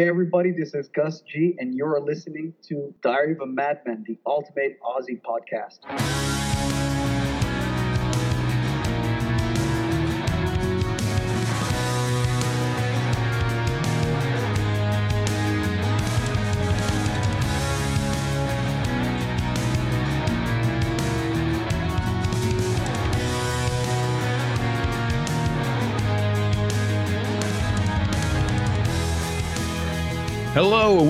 Hey everybody, this is Gus G, and you're listening to Diary of a Madman, the ultimate Ozzy podcast.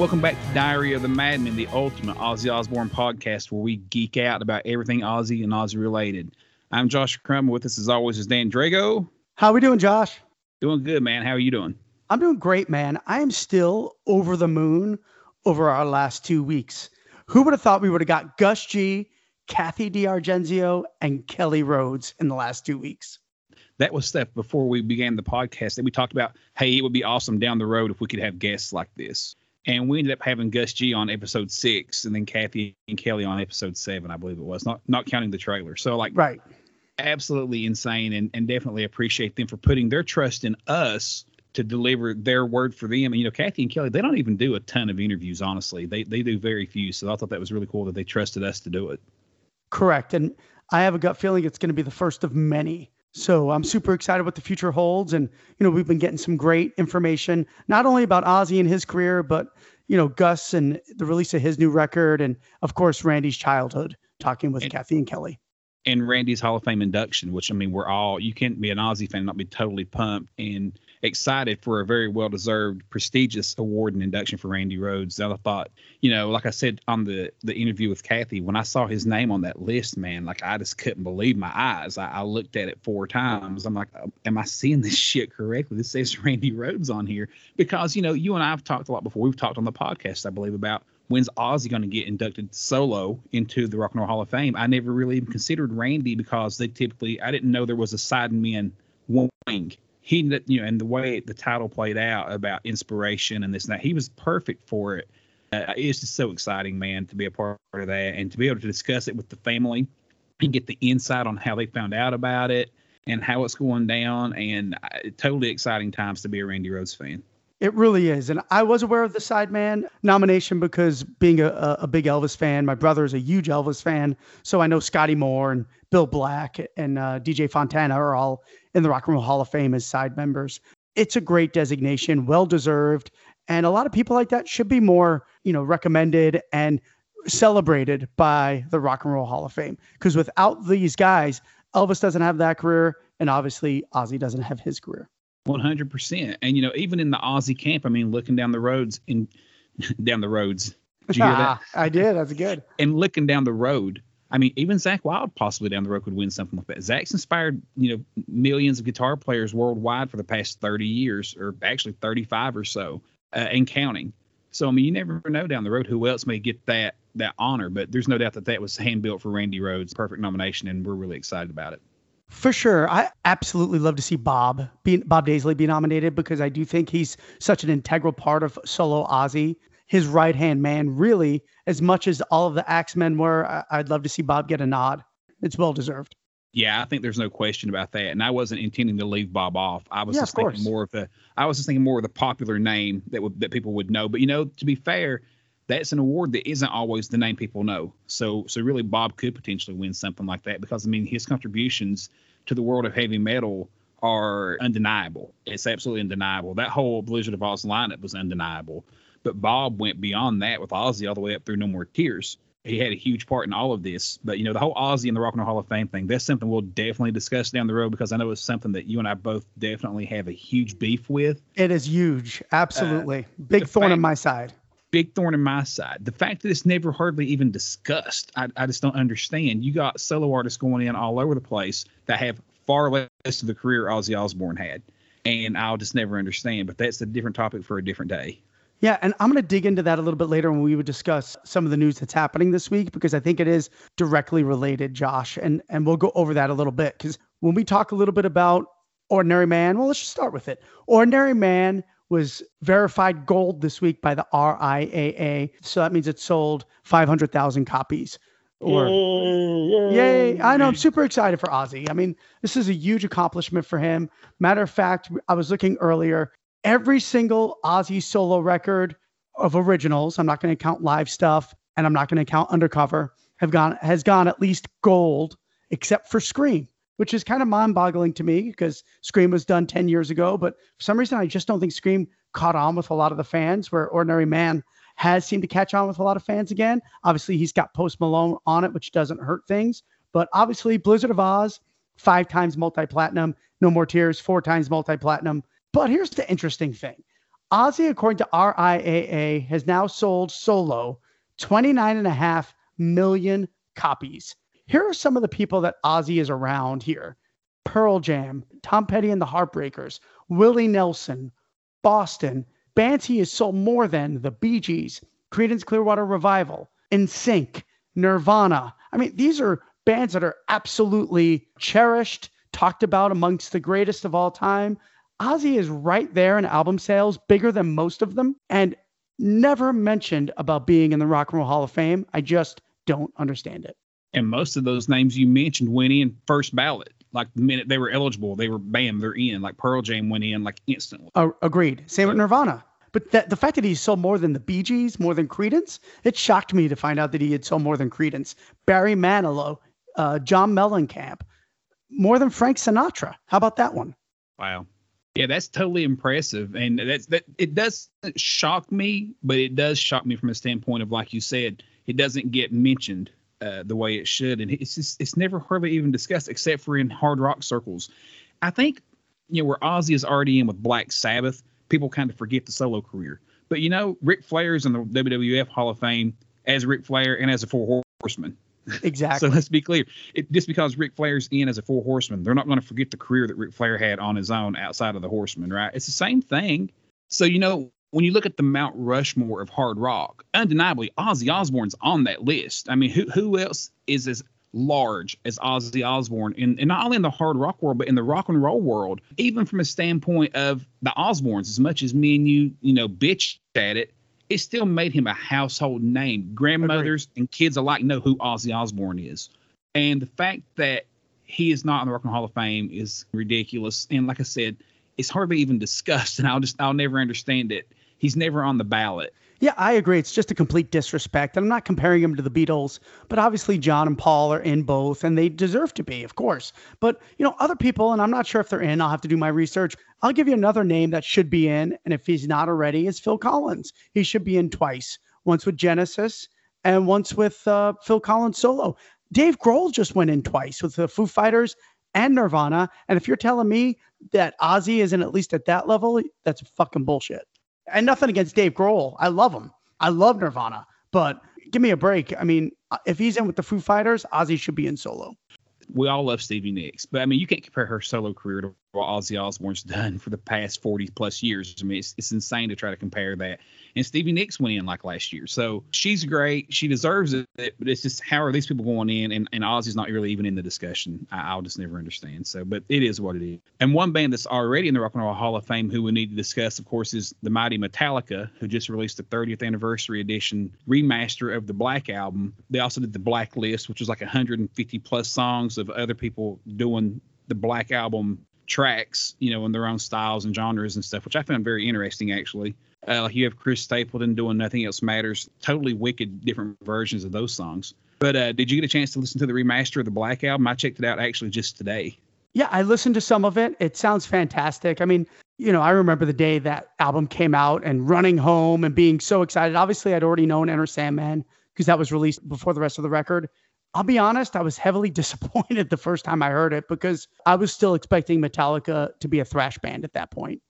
Welcome back to Diary of the Madman, the ultimate Ozzy Osbourne podcast where we geek out about everything Ozzy and Ozzy related. I'm Josh Crum. With us as always is Dan Drago. How are we doing, Josh? Doing good, man. How are you doing? I'm doing great, man. I am still over the moon over our last two weeks. Who would have thought we would have got Gus G, Kathy D'Argenzio, and Kelly Rhoads in the last two weeks? that was stuff before we began the podcast that we talked about. Hey, it would be awesome down the road if we could have guests like this. And we ended up having Gus G on episode six, and then Kathy and Kelly on episode seven, I believe it was, not not counting the trailer. So like, right, absolutely insane, and and definitely appreciate them for putting their trust in us to deliver their word for them. And you know, Kathy and Kelly, they don't even do a ton of interviews, honestly. They they do very few. So I thought that was really cool that they trusted us to do it. Correct, and I have a gut feeling it's going to be the first of many so I'm super excited what the future holds. And, you know, we've been getting some great information, not only about Ozzy and his career, but, you know, Gus and the release of his new record. And of course, Randy's childhood, talking with and, Kathy and Kelly. And Randy's Hall of Fame induction, which I mean, we're all, you can't be an Ozzy fan and not be totally pumped. And excited for a very well deserved, prestigious award and induction for Randy Rhoads. And I thought, you know, like I said on the the interview with Kathy, when I saw his name on that list, man, like I just couldn't believe my eyes. I, I looked at it four times. I'm like, oh, am I seeing this shit correctly? This says Randy Rhoads on here because you know, you and I have talked a lot before. We've talked on the podcast, I believe, about when's Ozzy going to get inducted solo into the Rock and Roll Hall of Fame? I never really even considered Randy because they typically I didn't know there was a side sidemen wing he you know and the way the title played out about inspiration and this and that he was perfect for it uh, it's just so exciting man to be a part of that and to be able to discuss it with the family and get the insight on how they found out about it and how it's going down and uh, totally exciting times to be a randy rhoads fan it really is. And I was aware of the Sideman nomination because being a, a big Elvis fan, my brother is a huge Elvis fan. So I know Scotty Moore and Bill Black and uh, DJ Fontana are all in the Rock and Roll Hall of Fame as side members. It's a great designation, well deserved. And a lot of people like that should be more, you know, recommended and celebrated by the Rock and Roll Hall of Fame. Because without these guys, Elvis doesn't have that career. And obviously, Ozzy doesn't have his career. One hundred percent. And you know, even in the Ozzy camp, I mean, looking down the roads in down the roads. Did you hear that? I did. That's good. And looking down the road, I mean, even Zakk Wylde possibly down the road could win something like that. Zakk's inspired, you know, millions of guitar players worldwide for the past 30 years, or actually 35 or so, uh, and counting. So I mean, you never know down the road who else may get that that honor. But there's no doubt that that was hand built for Randy Rhoads, perfect nomination, and we're really excited about it. For sure. I absolutely love to see Bob be, Bob Daisley be nominated because I do think he's such an integral part of solo Ozzy. His right hand man, really, as much as all of the Axemen were, I, would love to see Bob get a nod. It's well deserved. Yeah, I think there's no question about that. And I wasn't intending to leave Bob off. I was yeah, just thinking more of the I was just thinking more of the popular name that would that people would know. But you know, to be fair, that's an award that isn't always the name people know. So so really Bob could potentially win something like that because I mean his contributions to the world of heavy metal are undeniable. It's absolutely undeniable. That whole Blizzard of Ozz lineup was undeniable. But Bob went beyond that with Ozzy all the way up through No More Tears. He had a huge part in all of this. But you know, the whole Ozzy and the Rock and Roll Hall of Fame thing, that's something we'll definitely discuss down the road because I know it's something that you and I both definitely have a huge beef with. It is huge. Absolutely. Uh, Big thorn fact, in my side big thorn in my side. The fact that it's never hardly even discussed, I, I just don't understand. You got solo artists going in all over the place that have far less of the career Ozzy Osbourne had, and I'll just never understand. But that's a different topic for a different day. Yeah, and I'm going to dig into that a little bit later when we would discuss some of the news that's happening this week because I think it is directly related, Josh, and and we'll go over that a little bit because when we talk a little bit about Ordinary Man, well, let's just start with it. Ordinary Man was verified gold this week by the RIAA. So that means it sold 500,000 copies. Or yay, yay! I know I'm super excited for Ozzy. I mean, this is a huge accomplishment for him. Matter of fact, I was looking earlier. Every single Ozzy solo record of originals, I'm not going to count live stuff and I'm not going to count undercover, have gone has gone at least gold except for Scream, which is kind of mind-boggling to me because Scream was done 10 years ago, but for some reason I just don't think Scream caught on with a lot of the fans where Ordinary Man has seemed to catch on with a lot of fans again. Obviously, he's got Post Malone on it, which doesn't hurt things, but obviously Blizzard of Ozz, five times multi-platinum, No More Tears, four times multi-platinum. But here's the interesting thing. Ozzy, according to RIAA, has now sold solo 29.5 million copies. Here are some of the people that Ozzy is around here Pearl Jam, Tom Petty and the Heartbreakers, Willie Nelson, Boston. Banty has sold more than the Bee Gees, Creedence Clearwater Revival, NSYNC, Nirvana. I mean, these are bands that are absolutely cherished, talked about amongst the greatest of all time. Ozzy is right there in album sales, bigger than most of them, and never mentioned about being in the Rock and Roll Hall of Fame. I just don't understand it. And most of those names you mentioned went in first ballot. Like the minute they were eligible, they were bam, they're in. Like Pearl Jam went in like instantly. Uh, agreed. Same with Nirvana. But that, the fact that he sold more than the Bee Gees, more than Creedence, it shocked me to find out that he had sold more than Creedence. Barry Manilow, uh, John Mellencamp, more than Frank Sinatra. How about that one? Wow. Yeah, that's totally impressive, and that's that. It does shock me, but it does shock me from a standpoint of, like you said, it doesn't get mentioned uh, the way it should, and it's just it's never hardly even discussed except for in hard rock circles. I think you know where Ozzy is already in with Black Sabbath, people kind of forget the solo career. But you know, Ric Flair's in the WWF Hall of Fame as Ric Flair and as a Four Horseman. Exactly. so let's be clear. It, just because Ric Flair's in as a four horseman, they're not going to forget the career that Ric Flair had on his own outside of the horseman, right? It's the same thing. So, you know, when you look at the Mount Rushmore of hard rock, undeniably Ozzy Osbourne's on that list. I mean, who who else is as large as Ozzy Osbourne in, and not only in the hard rock world, but in the rock and roll world, even from a standpoint of the Osbournes, as much as me and you, you know, bitch at it, it still made him a household name. Grandmothers Agreed. and kids alike know who Ozzy Osbourne is. And the fact that he is not in the Rock and Hall of Fame is ridiculous. And like I said, it's hardly even discussed, and I'll just I'll never understand it. He's never on the ballot. Yeah, I agree. It's just a complete disrespect. And I'm not comparing him to the Beatles, but obviously John and Paul are in both, and they deserve to be, of course. But, you know, other people, and I'm not sure if they're in, I'll have to do my research. I'll give you another name that should be in, and if he's not already, is Phil Collins. He should be in twice once with Genesis and once with uh, Phil Collins solo. Dave Grohl just went in twice with the Foo Fighters and Nirvana. And if you're telling me that Ozzy isn't at least at that level, that's fucking bullshit and nothing against Dave Grohl. I love him. I love Nirvana, but give me a break. I mean, if he's in with the Foo Fighters, Ozzy should be in solo. We all love Stevie Nicks, but I mean, you can't compare her solo career to what Ozzy Osbourne's done for the past 40 plus years. I mean, it's, it's insane to try to compare that and Stevie Nicks went in like last year. So she's great. She deserves it, but it's just how are these people going in? And, and Ozzy's not really even in the discussion. I, will just never understand. So, but it is what it is. And one band that's already in the Rock and Roll Hall of Fame who we need to discuss, of course, is the mighty Metallica, who just released the 30th anniversary edition remaster of the Black album. They also did the Black List, which was like 150 plus songs of other people doing the Black album tracks, you know, in their own styles and genres and stuff, which I found very interesting actually. Uh, you have Chris Stapleton doing Nothing Else Matters, totally wicked different versions of those songs. But uh, did you get a chance to listen to the remaster of the Black Album? I checked it out actually just today. Yeah, I listened to some of it. It sounds fantastic. I mean, you know, I remember the day that album came out and running home and being so excited. Obviously, I'd already known Enter Sandman because that was released before the rest of the record. I'll be honest, I was heavily disappointed the first time I heard it because I was still expecting Metallica to be a thrash band at that point.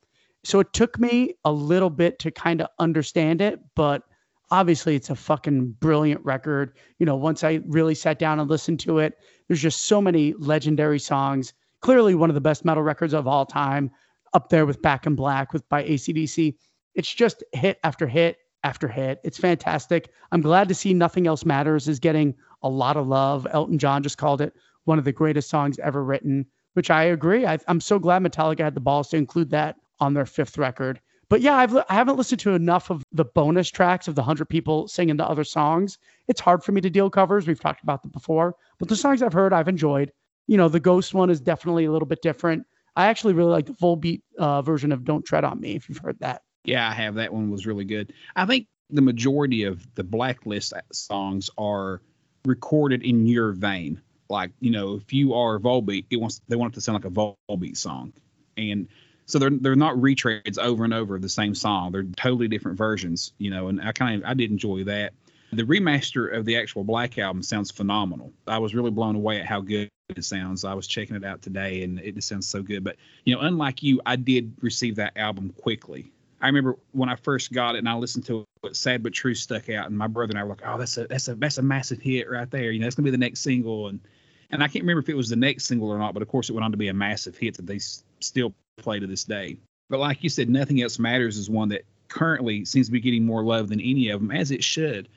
So it took me a little bit to kind of understand it, but obviously it's a fucking brilliant record. You know, once I really sat down and listened to it, there's just so many legendary songs. Clearly one of the best metal records of all time, up there with Back in Black with by ACDC. It's just hit after hit after hit. It's fantastic. I'm glad to see Nothing Else Matters is getting a lot of love. Elton John just called it one of the greatest songs ever written, which I agree. I, am so glad Metallica had the balls to include that on their fifth record. But yeah, I've I haven't listened to enough of the bonus tracks of the hundred people singing the other songs. It's hard for me to deal covers. We've talked about them before, but the songs I've heard, I've enjoyed. You know, the Ghost one is definitely a little bit different. I actually really like the Volbeat uh, version of "Don't Tread on Me." If you've heard that. Yeah, I have. That one was really good. I think the majority of the Blacklist songs are recorded in your vein. Like, you know, if you are Volbeat, it wants they want it to sound like a Volbeat song. And so they're they're not retreads over and over of the same song. They're totally different versions, you know, and I kind of I did enjoy that. The remaster of the actual Black album sounds phenomenal. I was really blown away at how good it sounds. I was checking it out today and it just sounds so good. But you know, unlike you, I did receive that album quickly. I remember when I first got it and I listened to it, "Sad but True" stuck out, and my brother and I were like, "Oh, that's a that's a that's a massive hit right there. You know, that's gonna be the next single." And and I can't remember if it was the next single or not, but of course it went on to be a massive hit that they s- still play to this day. But like you said, "Nothing Else Matters" is one that currently seems to be getting more love than any of them, as it should.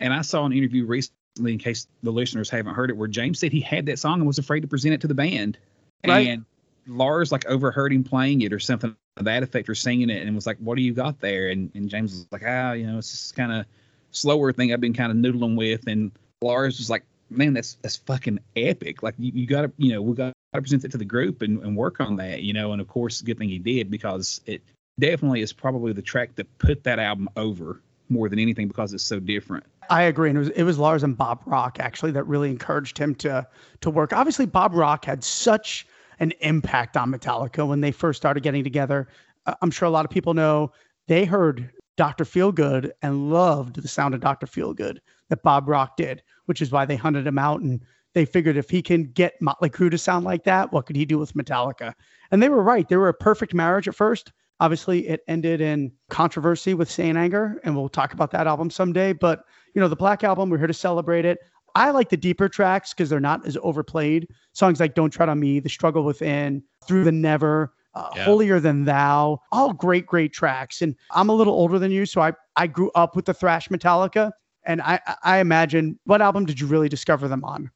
And I saw an interview recently, in case the listeners haven't heard it, where James said he had that song and was afraid to present it to the band. Right. And Lars like overheard him playing it or something to that effect or singing it and was like, What do you got there? And and James was like, Ah, you know, it's this kind of slower thing I've been kind of noodling with. And Lars was like, Man, that's that's fucking epic. Like you, you gotta you know, we gotta present it to the group and, and work on that, you know, and of course good thing he did because it definitely is probably the track that put that album over more than anything because it's so different. I agree, and it was it was Lars and Bob Rock actually that really encouraged him to to work. Obviously, Bob Rock had such an impact on Metallica when they first started getting together. Uh, I'm sure a lot of people know they heard Dr. Feelgood and loved the sound of Dr. Feelgood that Bob Rock did, which is why they hunted him out and they figured if he can get Motley Crue to sound like that, what could he do with Metallica? And they were right. They were a perfect marriage at first. Obviously, it ended in controversy with Saint Anger, and we'll talk about that album someday. But you know, the Black Album, we're here to celebrate it. I like the deeper tracks because they're not as overplayed. Songs like Don't Tread on Me, The Struggle Within, Through the Never, uh, Yeah. Holier Than Thou, all great, great tracks. And I'm a little older than you, so I, I grew up with the thrash Metallica. And I, I imagine, what album did you really discover them on?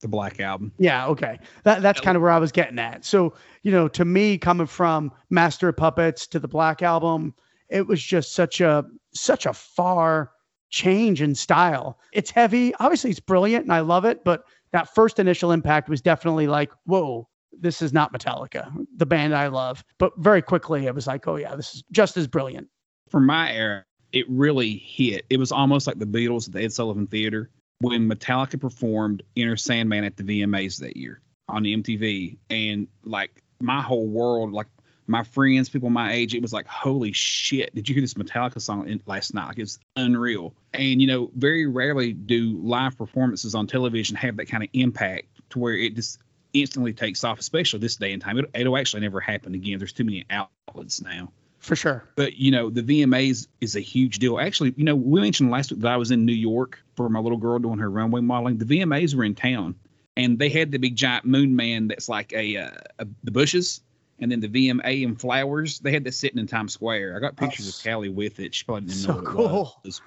The Black Album. Yeah, okay. That that's kind of where I was getting at. So, you know, to me, coming from Master of Puppets to the Black Album, it was just such a such a far change in style. It's heavy. Obviously, it's brilliant and I love it, but that first initial impact was definitely like, whoa, this is not Metallica, the band I love. But very quickly it was like, oh yeah, this is just as brilliant. For my era, it really hit. It was almost like the Beatles at the Ed Sullivan Theater when Metallica performed Enter Sandman at the VMAs that year on MTV. And like my whole world, like my friends, people my age, it was like, holy shit, did you hear this Metallica song in, last night? Like it's unreal. And you know, very rarely do live performances on television have that kind of impact to where it just instantly takes off, especially this day and time. It, it'll actually never happen again. There's too many outlets now. For sure. But you know, the VMAs is a huge deal. Actually, you know, we mentioned last week that I was in New York for my little girl doing her runway modeling. The VMAs were in town, and they had the big giant moon man that's like a, uh, a the bushes, and then the VMA and flowers. They had that sitting in Times Square. I got pictures of Callie with it. She probably didn't so know what cool. it was.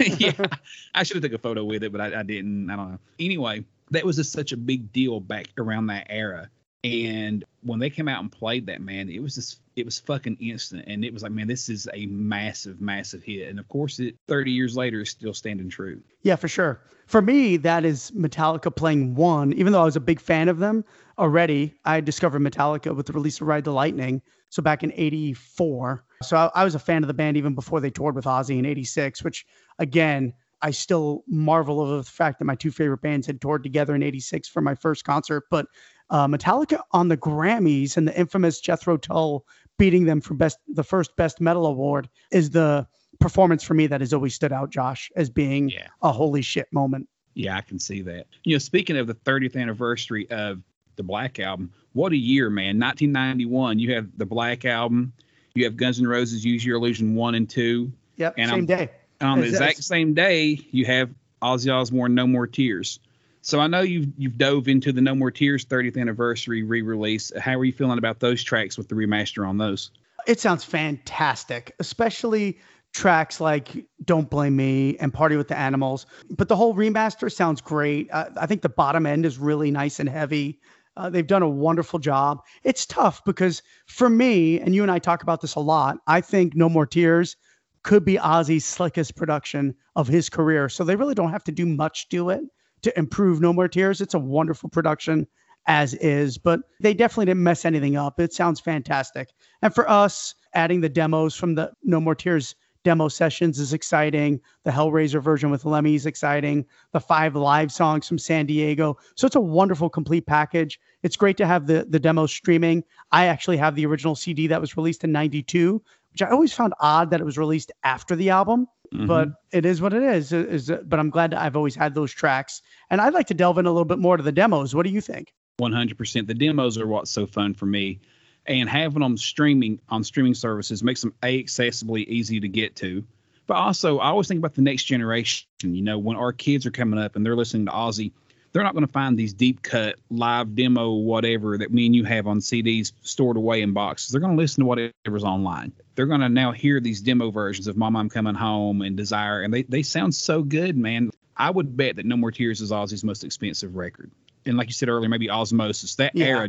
yeah, I should have took a photo with it, but I, I didn't. I don't know. Anyway, that was just such a big deal back around that era. And when they came out and played that, man, it was just it was fucking instant. And it was like, man, this is a massive, massive hit. And of course, it 30 years later is still standing true. Yeah, for sure. For me, that is Metallica playing one. Even though I was a big fan of them already, I discovered Metallica with the release of Ride the Lightning. So back in '84. So I, I was a fan of the band even before they toured with Ozzy in '86. Which, again, I still marvel over the fact that my two favorite bands had toured together in '86 for my first concert. But uh, Metallica on the Grammys and the infamous Jethro Tull beating them for best the first best metal award is the performance for me that has always stood out, Josh, as being Yeah. a holy shit moment. Yeah, I can see that. You know, speaking of the 30th anniversary of the Black Album, what a year, man. 1991, you have the Black Album, you have Guns N' Roses Use Your Illusion 1 and 2. Yep, And same day. On the exact same day, you have Ozzy Osbourne No More Tears. So I know you've you've dove into the No More Tears 30th anniversary re-release. How are you feeling about those tracks with the remaster on those? It sounds fantastic, especially tracks like Don't Blame Me and Party with the Animals. But the whole remaster sounds great. Uh, I think the bottom end is really nice and heavy. Uh, they've done a wonderful job. It's tough because for me, and you and I talk about this a lot, I think No More Tears could be Ozzy's slickest production of his career. So they really don't have to do much to it to improve No More Tears. It's a wonderful production. as is, but they definitely didn't mess anything up. It sounds fantastic. And for us, adding the demos from the No More Tears demo sessions is exciting. The Hellraiser version with Lemmy is exciting. The five live songs from San Diego. So it's a wonderful complete package. It's great to have the the demo streaming. I actually have the original CD that was released in 92, which I always found odd that it was released after the album. Mm-hmm. But it is what it is. Is but I'm glad I've always had those tracks, and I'd like to delve in a little bit more to the demos. What do you think? 100%. The demos are what's so fun for me and having them streaming on streaming services makes them a accessibly easy to get to. But also, I always think about the next generation. You know, when our kids are coming up and they're listening to Ozzy, they're not going to find these deep cut live demo whatever that me and you have on CDs stored away in boxes. They're going to listen to whatever's online. They're going to now hear these demo versions of Mama I'm Coming Home and Desire, and they they sound so good, man. I would bet that No More Tears is Ozzy's most expensive record and like you said earlier, maybe Ozzmosis. That yeah. era,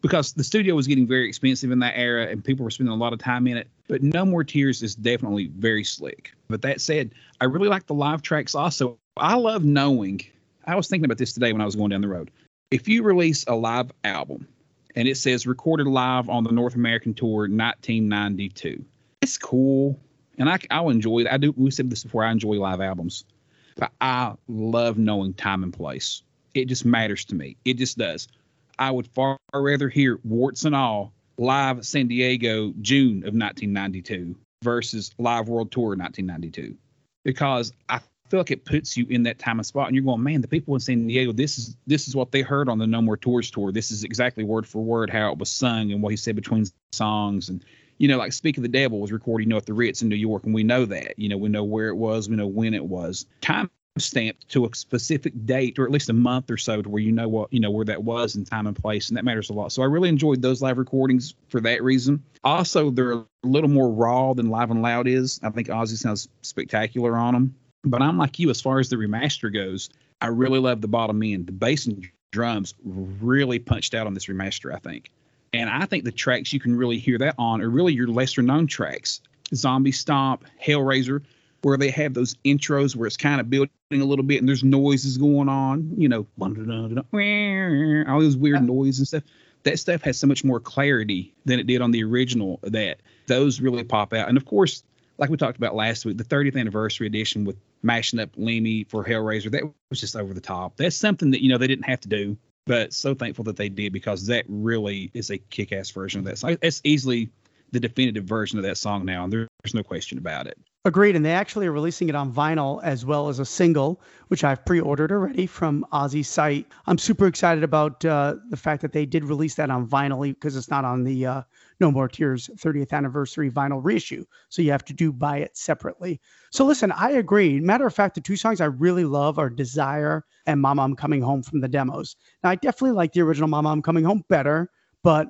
because the studio was getting very expensive in that era, and people were spending a lot of time in it. But No More Tears is definitely very slick. But that said, I really like the live tracks. Also, I love knowing. I was thinking about this today when I was going down the road. If you release a live album and it says recorded live on the North American tour 1992, it's cool, and I I'll enjoy it. I do. We said this before. I enjoy live albums, but I love knowing time and place it just matters to me. It just does. I would far rather hear warts and all live San Diego June of 1992 versus live world tour 1992 because I feel like it puts you in that time and spot and you're going man the people in San Diego this is this is what they heard on the No More Tours tour. This is exactly word for word how it was sung and what he said between songs. And you know like Speak of the Devil was recorded you know at the Ritz in New York and we know that. You know we know where it was we know when it was. Time stamped to a specific date or at least a month or so to where you know what you know where that was in time and place and that matters a lot. So i really enjoyed those live recordings for that reason. Also they're a little more raw than live and loud is. I think ozzy sounds spectacular on them but i'm like you as far as the remaster goes i really love the bottom end the bass and drums really punched out on this remaster i think and i think the tracks you can really hear that on are really your lesser known tracks zombie stomp hellraiser where they have those intros where it's kind of building a little bit and there's noises going on, you know, all those weird noise and stuff. That stuff has so much more clarity than it did on the original that those really pop out. And of course, like we talked about last week, the 30th anniversary edition with mashing up Lemmy for Hellraiser, that was just over the top. That's something that, you know, they didn't have to do, but so thankful that they did because that really is a kick ass version of that. So it's easily the definitive version of that song now, and there's no question about it. Agreed, and they actually are releasing it on vinyl as well as a single, which I've pre-ordered already from Ozzy's site. I'm super excited about uh, the fact that they did release that on vinyl because it's not on the uh, No More Tears 30th anniversary vinyl reissue, so you have to do buy it separately. So listen, I agree. Matter of fact, the two songs I really love are Desire and Mama I'm Coming Home from the demos. Now I definitely like the original Mama I'm Coming Home better, but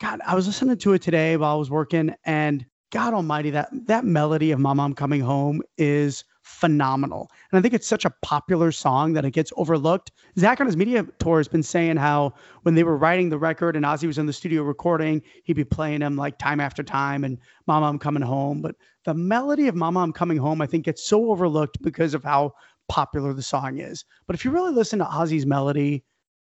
God, I was listening to it today while I was working, and God Almighty, that that melody of "Mama I'm Coming Home" is phenomenal, and I think it's such a popular song that it gets overlooked. Zakk on his media tour has been saying how when they were writing the record and Ozzy was in the studio recording, he'd be playing them like time after time, and "Mama I'm Coming Home." But the melody of "Mama I'm Coming Home" I think gets so overlooked because of how popular the song is. But if you really listen to Ozzy's melody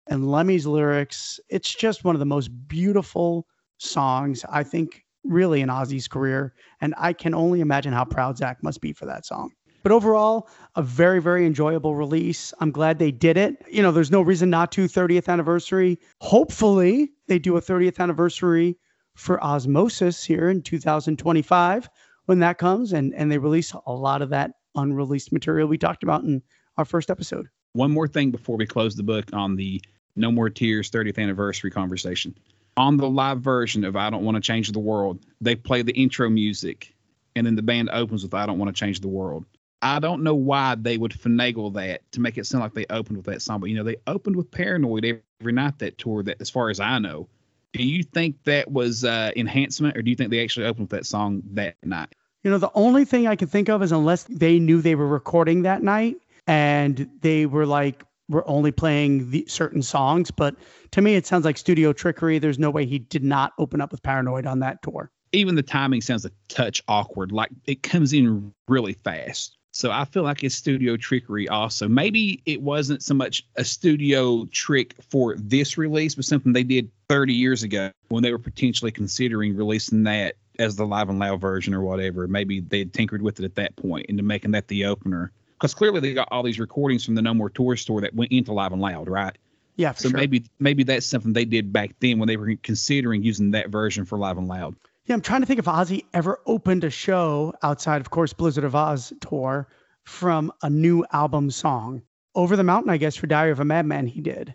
and Lemmy's lyrics. It's just one of the most beautiful songs, I think, really in Ozzy's career. And I can only imagine how proud Zakk must be for that song. But overall, a very, very enjoyable release. I'm glad they did it. You know, there's no reason not to 30th anniversary. Hopefully, they do a 30th anniversary for Ozzmosis here in 2025 when that comes and, and they release a lot of that unreleased material we talked about in our first episode. One more thing before we close the book on the no More Tears 30th anniversary conversation. On the live version of I Don't Want to Change the World, they play the intro music and then the band opens with I Don't Want to Change the World. I don't know why they would finagle that to make it sound like they opened with that song, but you know, they opened with Paranoid every night that tour that as far as I know. Do you think that was uh, enhancement or do you think they actually opened with that song that night? You know, the only thing I can think of is unless they knew they were recording that night and they were like, we're only playing the certain songs. But to me, it sounds like studio trickery. There's no way he did not open up with Paranoid on that tour. Even the timing sounds a touch awkward. Like it comes in really fast. So I feel like it's studio trickery also. Maybe it wasn't so much a studio trick for this release, but something they did 30 years ago when they were potentially considering releasing that as the live and loud version or whatever. Maybe they tinkered with it at that point into making that the opener. Because clearly they got all these recordings from the No More Tour store that went into live and loud, right? Yeah, for So sure. maybe maybe that's something they did back then when they were considering using that version for live and loud. Yeah, I'm trying to think if Ozzy ever opened a show outside, of course, Blizzard of Ozz tour from a new album song. Over the Mountain, I guess, for Diary of a Madman, he did,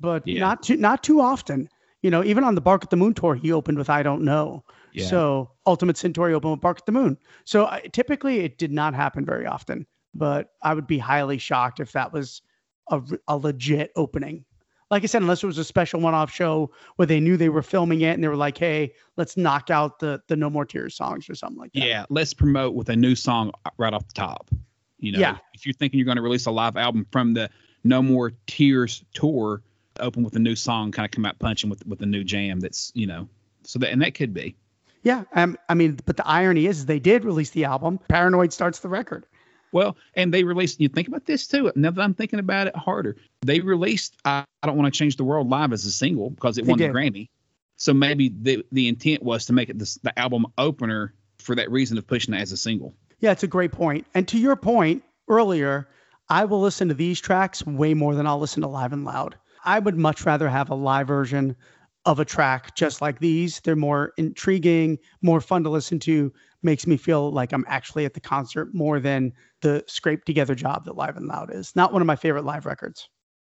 but Yeah. not too not too often. You know, even on the Bark at the Moon tour, he opened with I Don't Know. Yeah. So Ultimate Sin tour opened with Bark at the Moon. So I, typically, it did not happen very often. But I would be highly shocked if that was a, a legit opening. Like I said, unless it was a special one-off show where they knew they were filming it and they were like, "Hey, let's knock out the the No More Tears songs or something like that." Yeah, let's promote with a new song right off the top. You know, Yeah. if you're thinking you're going to release a live album from the No More Tears tour, open with a new song, kind of come out punching with with a new jam. That's you know, so that and that could be. Yeah, um, I mean, but the irony is they did release the album. Paranoid starts the record. Well, and they released. You think about this too. Now that I'm thinking about it harder, they released "I, I Don't Want to Change the World" live as a single because it They won did. the Grammy. So maybe the the intent was to make it this, the album opener for that reason of pushing it as a single. Yeah, it's a great point. And to your point earlier, I will listen to these tracks way more than I'll listen to Live and Loud. I would much rather have a live version of a track just like these. They're more intriguing, more fun to listen to, makes me feel like I'm actually at the concert more than the scraped together job that Live and Loud is. Not one of my favorite live records.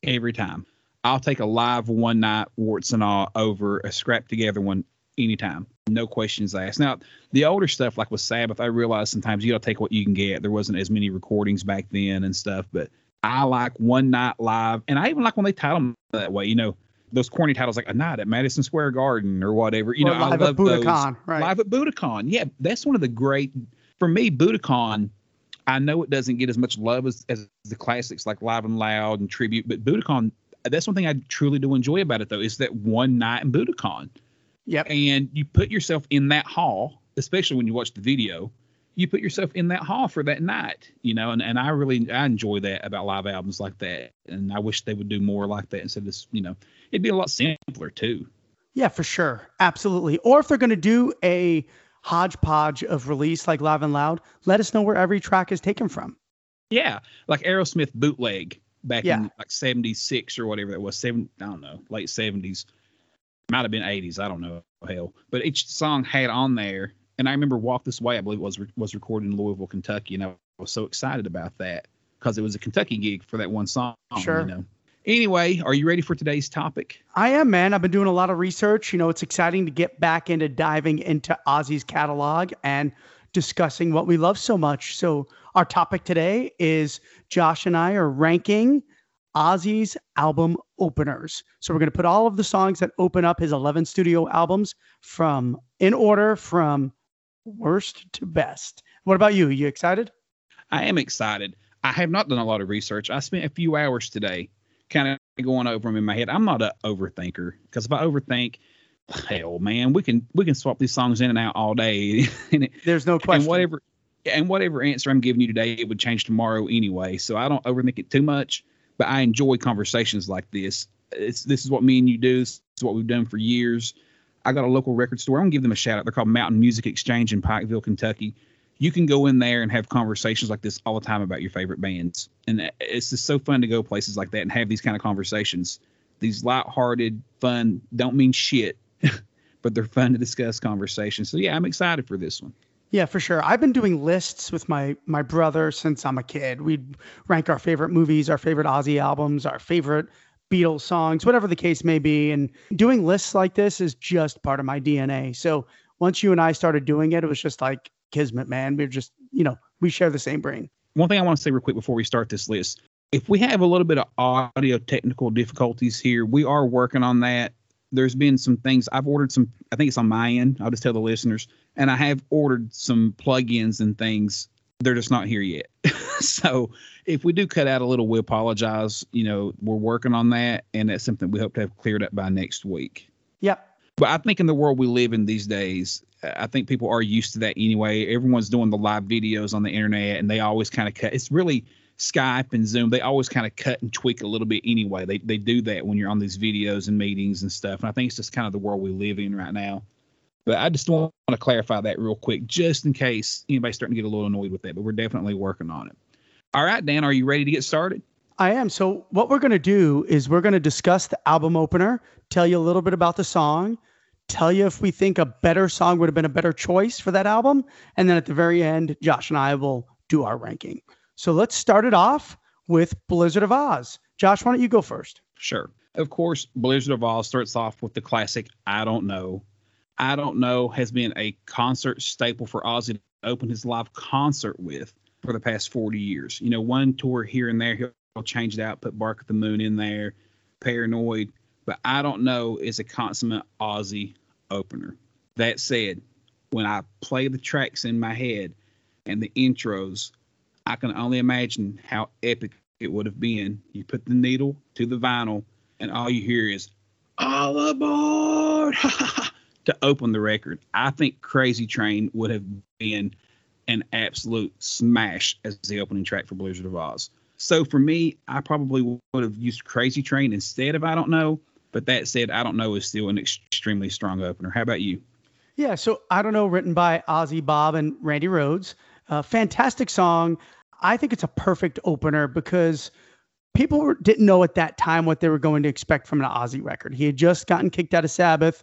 every time. I'll take a live one night warts and all over a scrap together one anytime. No questions asked. Now, the older stuff, like with Sabbath, I realize sometimes you gotta take what you can get. There wasn't as many recordings back then and stuff, but I like one night live, and I even like when they title them that way. You know, those corny titles like a night at Madison Square Garden or whatever. You Or know, I live love at those. Budokan, right? Live at Budokan. Yeah, that's one of the great for me. Budokan. I know it doesn't get as much love as, as the classics like Live and Loud and Tribute, but Budokan. That's one thing I truly do enjoy about it though is that one night in Budokan, Yep. and you put yourself in that hall, especially when you watch the video. You put yourself in that hall for that night, you know, and, and I really I enjoy that about live albums like that, and I wish they would do more like that instead of this, you know, it'd be a lot simpler too. Yeah, for sure. Absolutely. Or if they're going to do a hodgepodge of release like Live and Loud, let us know where every track is taken from. Yeah, like Aerosmith bootleg back Yeah. in like '76 or whatever it was, seven I don't know, late '70s, might have been '80s, I don't know, hell. But each song had on there, and I remember "Walk This Way," I believe it was was recorded in Louisville, Kentucky, and I was so excited about that because it was a Kentucky gig for that one song. Sure. You know. Anyway, are you ready for today's topic? I am, man. I've been doing a lot of research. You know, it's exciting to get back into diving into Ozzy's catalog and discussing what we love so much. So, our topic today is Josh and I are ranking Ozzy's album openers. So, we're going to put all of the songs that open up his 11 studio albums from in order from worst to best. What about you? Are You excited? I am excited. I have not done a lot of research. I spent a few hours today kind of going over them in my head. I'm not an overthinker because if I overthink, hell, man, we can we can swap these songs in and out all day, and, There's no question. and whatever and whatever answer I'm giving you today, it would change tomorrow anyway. So I don't overthink it too much. But I enjoy conversations like this. It's this is what me and you do. This is what we've done for years. I got a local record store. I'm gonna give them a shout out. They're called Mountain Music Exchange in Pikeville, Kentucky you can go in there and have conversations like this all the time about your favorite bands. And it's just so fun to go places like that and have these kind of conversations. These light-hearted, fun, don't mean shit, but they're fun to discuss conversations. So yeah, I'm excited for this one. Yeah, for sure. I've been doing lists with my my brother since I'm a kid. We'd rank our favorite movies, our favorite Ozzy albums, our favorite Beatles songs, whatever the case may be. And doing lists like this is just part of my DNA. So once you and I started doing it, it was just like kismet, man. We are just, you know, we share the same brain. One thing I want to say real quick before we start this list. If we have a little bit of audio technical difficulties here, we are working on that. There's been some things I've ordered some I think it's on my end. I'll just tell the listeners. And I have ordered some plugins and things. They're just not here yet. so if we do cut out a little, we apologize. You know, we're working on that and that's something we hope to have cleared up by next week. Yep. But I think in the world we live in these days, I think people are used to that anyway. Everyone's doing the live videos on the internet, and they always kind of cut. It's really Skype and Zoom. They always kind of cut and tweak a little bit anyway. They they do that when you're on these videos and meetings and stuff. And I think it's just kind of the world we live in right now. But I just want to clarify that real quick, just in case anybody's starting to get a little annoyed with that. But we're definitely working on it. All right, Dan, are you ready to get started? I am. So what we're going to do is we're going to discuss the album opener, tell you a little bit about the song, tell you if we think a better song would have been a better choice for that album, and then at the very end, Josh and I will do our ranking. So let's start it off with Blizzard of Ozz. Josh, why don't you go first? Sure. Of course, Blizzard of Ozz starts off with the classic I don't know. I don't know has been a concert staple for Ozzy to open his live concert with for the past 40 years. You know, one tour here and there, he'll change it out, put Bark at the Moon in there, Paranoid, but I don't know is a consummate Ozzy opener. That said, when I play the tracks in my head and the intros, I can only imagine how epic it would have been. You put the needle to the vinyl, and all you hear is "All aboard!" to open the record. I think Crazy Train would have been an absolute smash as the opening track for Blizzard of Ozz. So for me, I probably would have used Crazy Train instead of I Don't Know. But that said, I Don't Know is still an extremely strong opener. How about you? Yeah, so I Don't Know, written by Ozzy Bob and Randy Rhoads. Uh, fantastic song. I think it's a perfect opener because people didn't know at that time what they were going to expect from an Ozzy record. He had just gotten kicked out of Sabbath.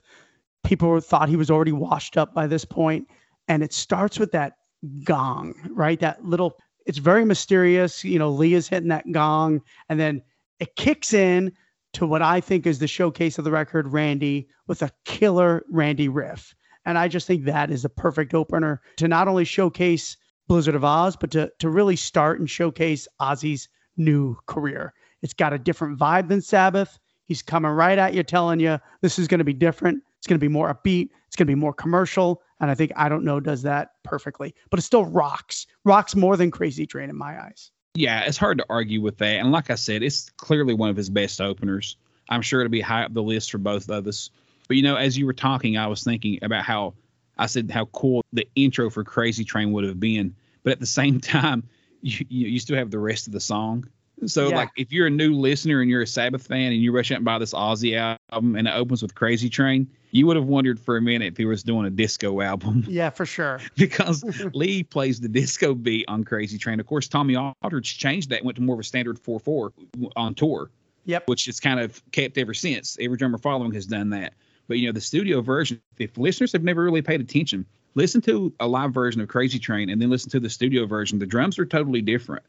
People thought he was already washed up by this point, and it starts with that gong, right? That little. It's very mysterious. You know, Lee is hitting that gong, and then it kicks in to what I think is the showcase of the record, Randy, with a killer Randy riff. And I just think that is a perfect opener to not only showcase Blizzard of Ozz, but to to really start and showcase Ozzy's new career. It's got a different vibe than Sabbath. He's coming right at you, telling you this is going to be different. It's going to be more upbeat. It's going to be more commercial. And I think I don't know does that perfectly, but it still rocks. Rocks more than Crazy Train in my eyes. Yeah, it's hard to argue with that. And like I said, it's clearly one of his best openers. I'm sure it'll be high up the list for both of us. But you know, as you were talking, I was thinking about how I said how cool the intro for Crazy Train would have been, but at the same time, you you, still have the rest of the song. So yeah. like if you're a new listener and you're a Sabbath fan and you rush out and buy this Ozzy album and it opens with Crazy Train, you would have wondered for a minute if he was doing a disco album. Yeah, for sure. because Lee plays the disco beat on Crazy Train. Of course, Tommy Aldridge changed that, and went to more of a standard 4/4 on tour. Yep. Which it's kind of kept ever since. Every drummer following has done that. But you know, the studio version, if listeners have never really paid attention, listen to a live version of Crazy Train and then listen to the studio version. The drums are totally different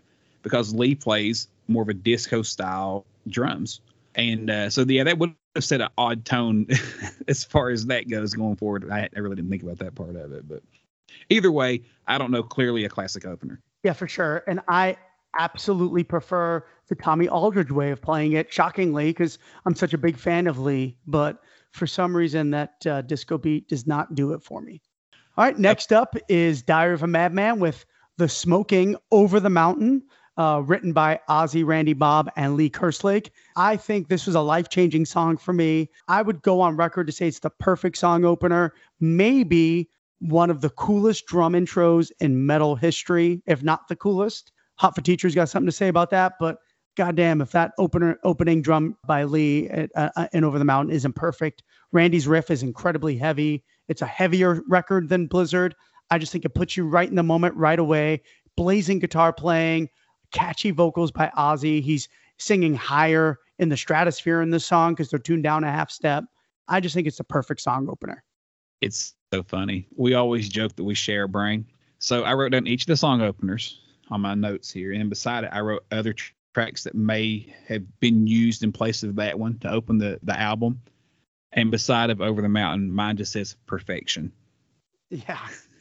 because Lee plays more of a disco style drums. And uh, so, yeah, that would have set an odd tone as far as that goes going forward. I, I really didn't think about that part of it. But either way, I don't know. Clearly a classic opener. Yeah, for sure. And I absolutely prefer the Tommy Aldridge way of playing it, shockingly, because I'm such a big fan of Lee. But for some reason that uh, disco beat does not do it for me. All right, next up is Diary of a Madman with the Smoking Over the Mountain, uh, written by Ozzy, Randy Bob, and Lee Kerslake. I think this was a life changing song for me. I would go on record to say it's the perfect song opener, maybe one of the coolest drum intros in metal history, if not the coolest. Hot for Teacher's got something to say about that, but goddamn, if that opener opening drum by Lee at, uh, uh, in Over the Mountain isn't perfect, Randy's riff is incredibly heavy. It's a heavier record than Blizzard. I just think it puts you right in the moment right away. Blazing guitar playing, catchy vocals by Ozzy. He's singing higher in the stratosphere in this song because they're tuned down a half step. I just think it's the perfect song opener. It's so funny. We always joke that we share a brain. So I wrote down each of the song openers on my notes here, and beside it, I wrote other tracks that may have been used in place of that one to open the the album. And beside of Over the Mountain, mine just says perfection. Yeah.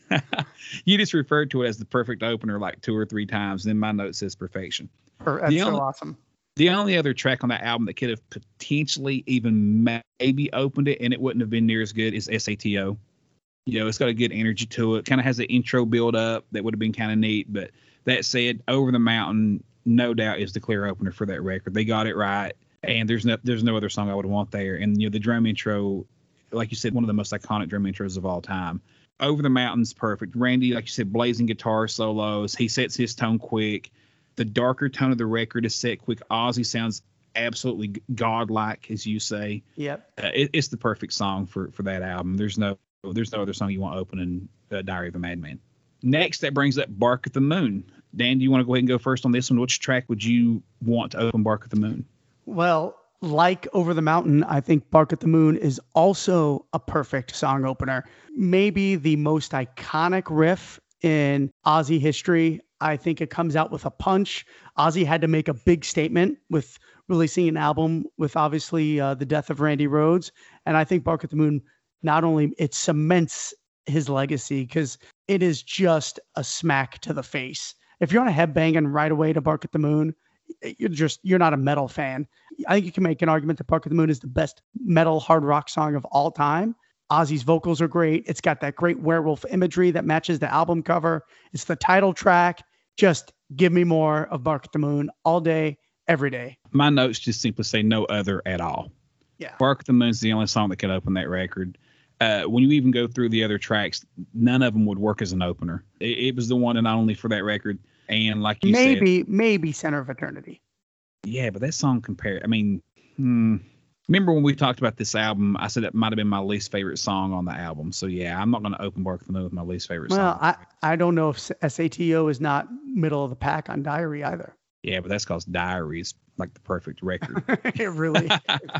you just referred to it as the perfect opener like two or three times. Then my note says perfection. That's the so only, awesome. The only other track on that album that could have potentially even maybe opened it and it wouldn't have been near as good is SATO. You know, it's got a good energy to it. Kind of has an intro build up that would have been kind of neat. But that said, Over the Mountain no doubt is the clear opener for that record. They got it right, and there's no there's no other song I would want there. And you know the drum intro, like you said, one of the most iconic drum intros of all time. Over the Mountain's perfect. Randy, like you said, blazing guitar solos. He sets his tone quick. The darker tone of the record is set quick. Ozzy sounds absolutely godlike, as you say. Yep. Uh, it, it's the perfect song for for that album. There's no there's no other song you want opening uh, Diary of a Madman. Next, that brings up Bark at the Moon. Dan, do you want to go ahead and go first on this one? Which track would you want to open Bark at the Moon? Well, like Over the Mountain, I think Bark at the Moon is also a perfect song opener. Maybe the most iconic riff in Ozzy history. I think it comes out with a punch. Ozzy had to make a big statement with releasing an album with obviously uh, the death of Randy Rhoads, and I think Bark at the Moon not only it cements his legacy because it is just a smack to the face. If you're on a headbanging right away to Bark at the Moon, you're just you're not a metal fan. I think you can make an argument that Bark at the Moon is the best metal hard rock song of all time. Ozzy's vocals are great. It's got that great werewolf imagery that matches the album cover. It's the title track. Just give me more of Bark at the Moon all day, every day. My notes just simply say no other at all. Yeah. Bark at the Moon's the only song that could open that record. Uh, when you even go through the other tracks, none of them would work as an opener. It, it was the one and not only for that record. And like you maybe, said, maybe maybe Center of Eternity. Yeah, but that song compared. I mean, hmm, remember when we talked about this album? I said that might have been my least favorite song on the album. So yeah, I'm not going to open Bark the Moon with my least favorite well, song. Well, I I don't know if SATO is not middle of the pack on Diary either. Yeah, but that's because Diary is like the perfect record. it really.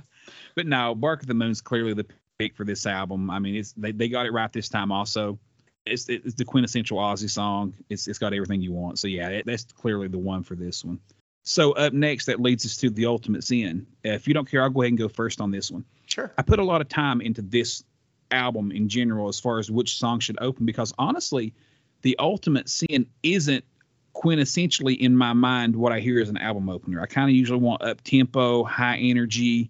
but no, Bark at the Moon's clearly the pick for this album. I mean, it's they, they got it right this time also. It's, it's the quintessential Ozzy song. It's it's got everything you want. So yeah, it, that's clearly the one for this one. So up next, that leads us to the Ultimate Sin. If you don't care, I'll go ahead and go first on this one. Sure. I put a lot of time into this album in general as far as which song should open because honestly, the Ultimate Sin isn't quintessentially in my mind what I hear as an album opener. I kind of usually want up tempo, high energy,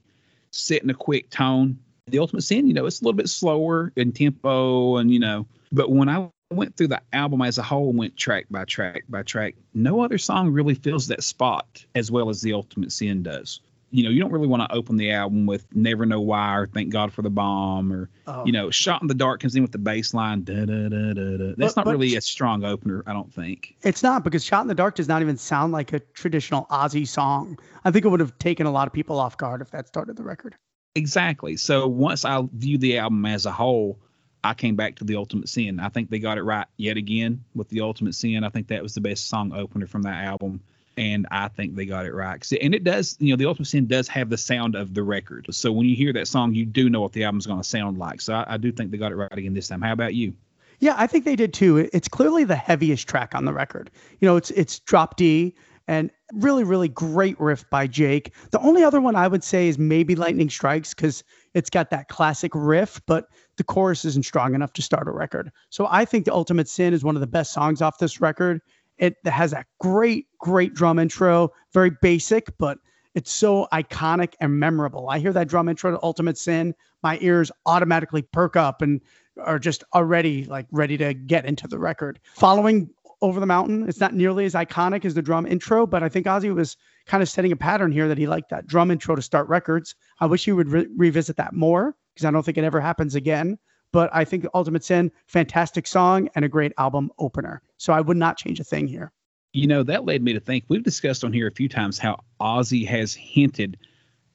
setting a quick tone. The Ultimate Sin, you know, it's a little bit slower in tempo and you know, but when I went through the album as a whole and went track by track by track, no other song really fills that spot as well as the Ultimate Sin does. You know, you don't really want to open the album with Never Know Why or Thank God for the Bomb or, Oh. you know, Shot in the Dark comes in with the bass line. Da, da, da, da, da. That's But- not but- really a strong opener, I don't think. It's not because Shot in the Dark does not even sound like a traditional Ozzy song. I think it would have taken a lot of people off guard if that started the record. Exactly. So once I view the album as a whole, I came back to the Ultimate Sin. I think they got it right yet again with the Ultimate Sin. I think that was the best song opener from that album, and I think they got it right. And it does, you know, the Ultimate Sin does have the sound of the record. So when you hear that song, you do know what the album's going to sound like. So I, I do think they got it right again this time. How about you? Yeah, I think they did too. It's clearly the heaviest track on the record. You know, it's it's drop D and really really great riff by Jake. The only other one I would say is maybe Lightning Strikes because it's got that classic riff, but the chorus isn't strong enough to start a record. So I think the Ultimate Sin is one of the best songs off this record. It has that great great drum intro, very basic, but it's so iconic and memorable. I hear that drum intro to Ultimate Sin, my ears automatically perk up and are just already like ready to get into the record. Following Over the Mountain, it's not nearly as iconic as the drum intro, but I think Ozzy was kind of setting a pattern here that he liked that drum intro to start records. I wish he would re- revisit that more because I don't think it ever happens again. But I think Ultimate Sin, fantastic song and a great album opener. So I would not change a thing here. You know, that led me to think we've discussed on here a few times how Ozzy has hinted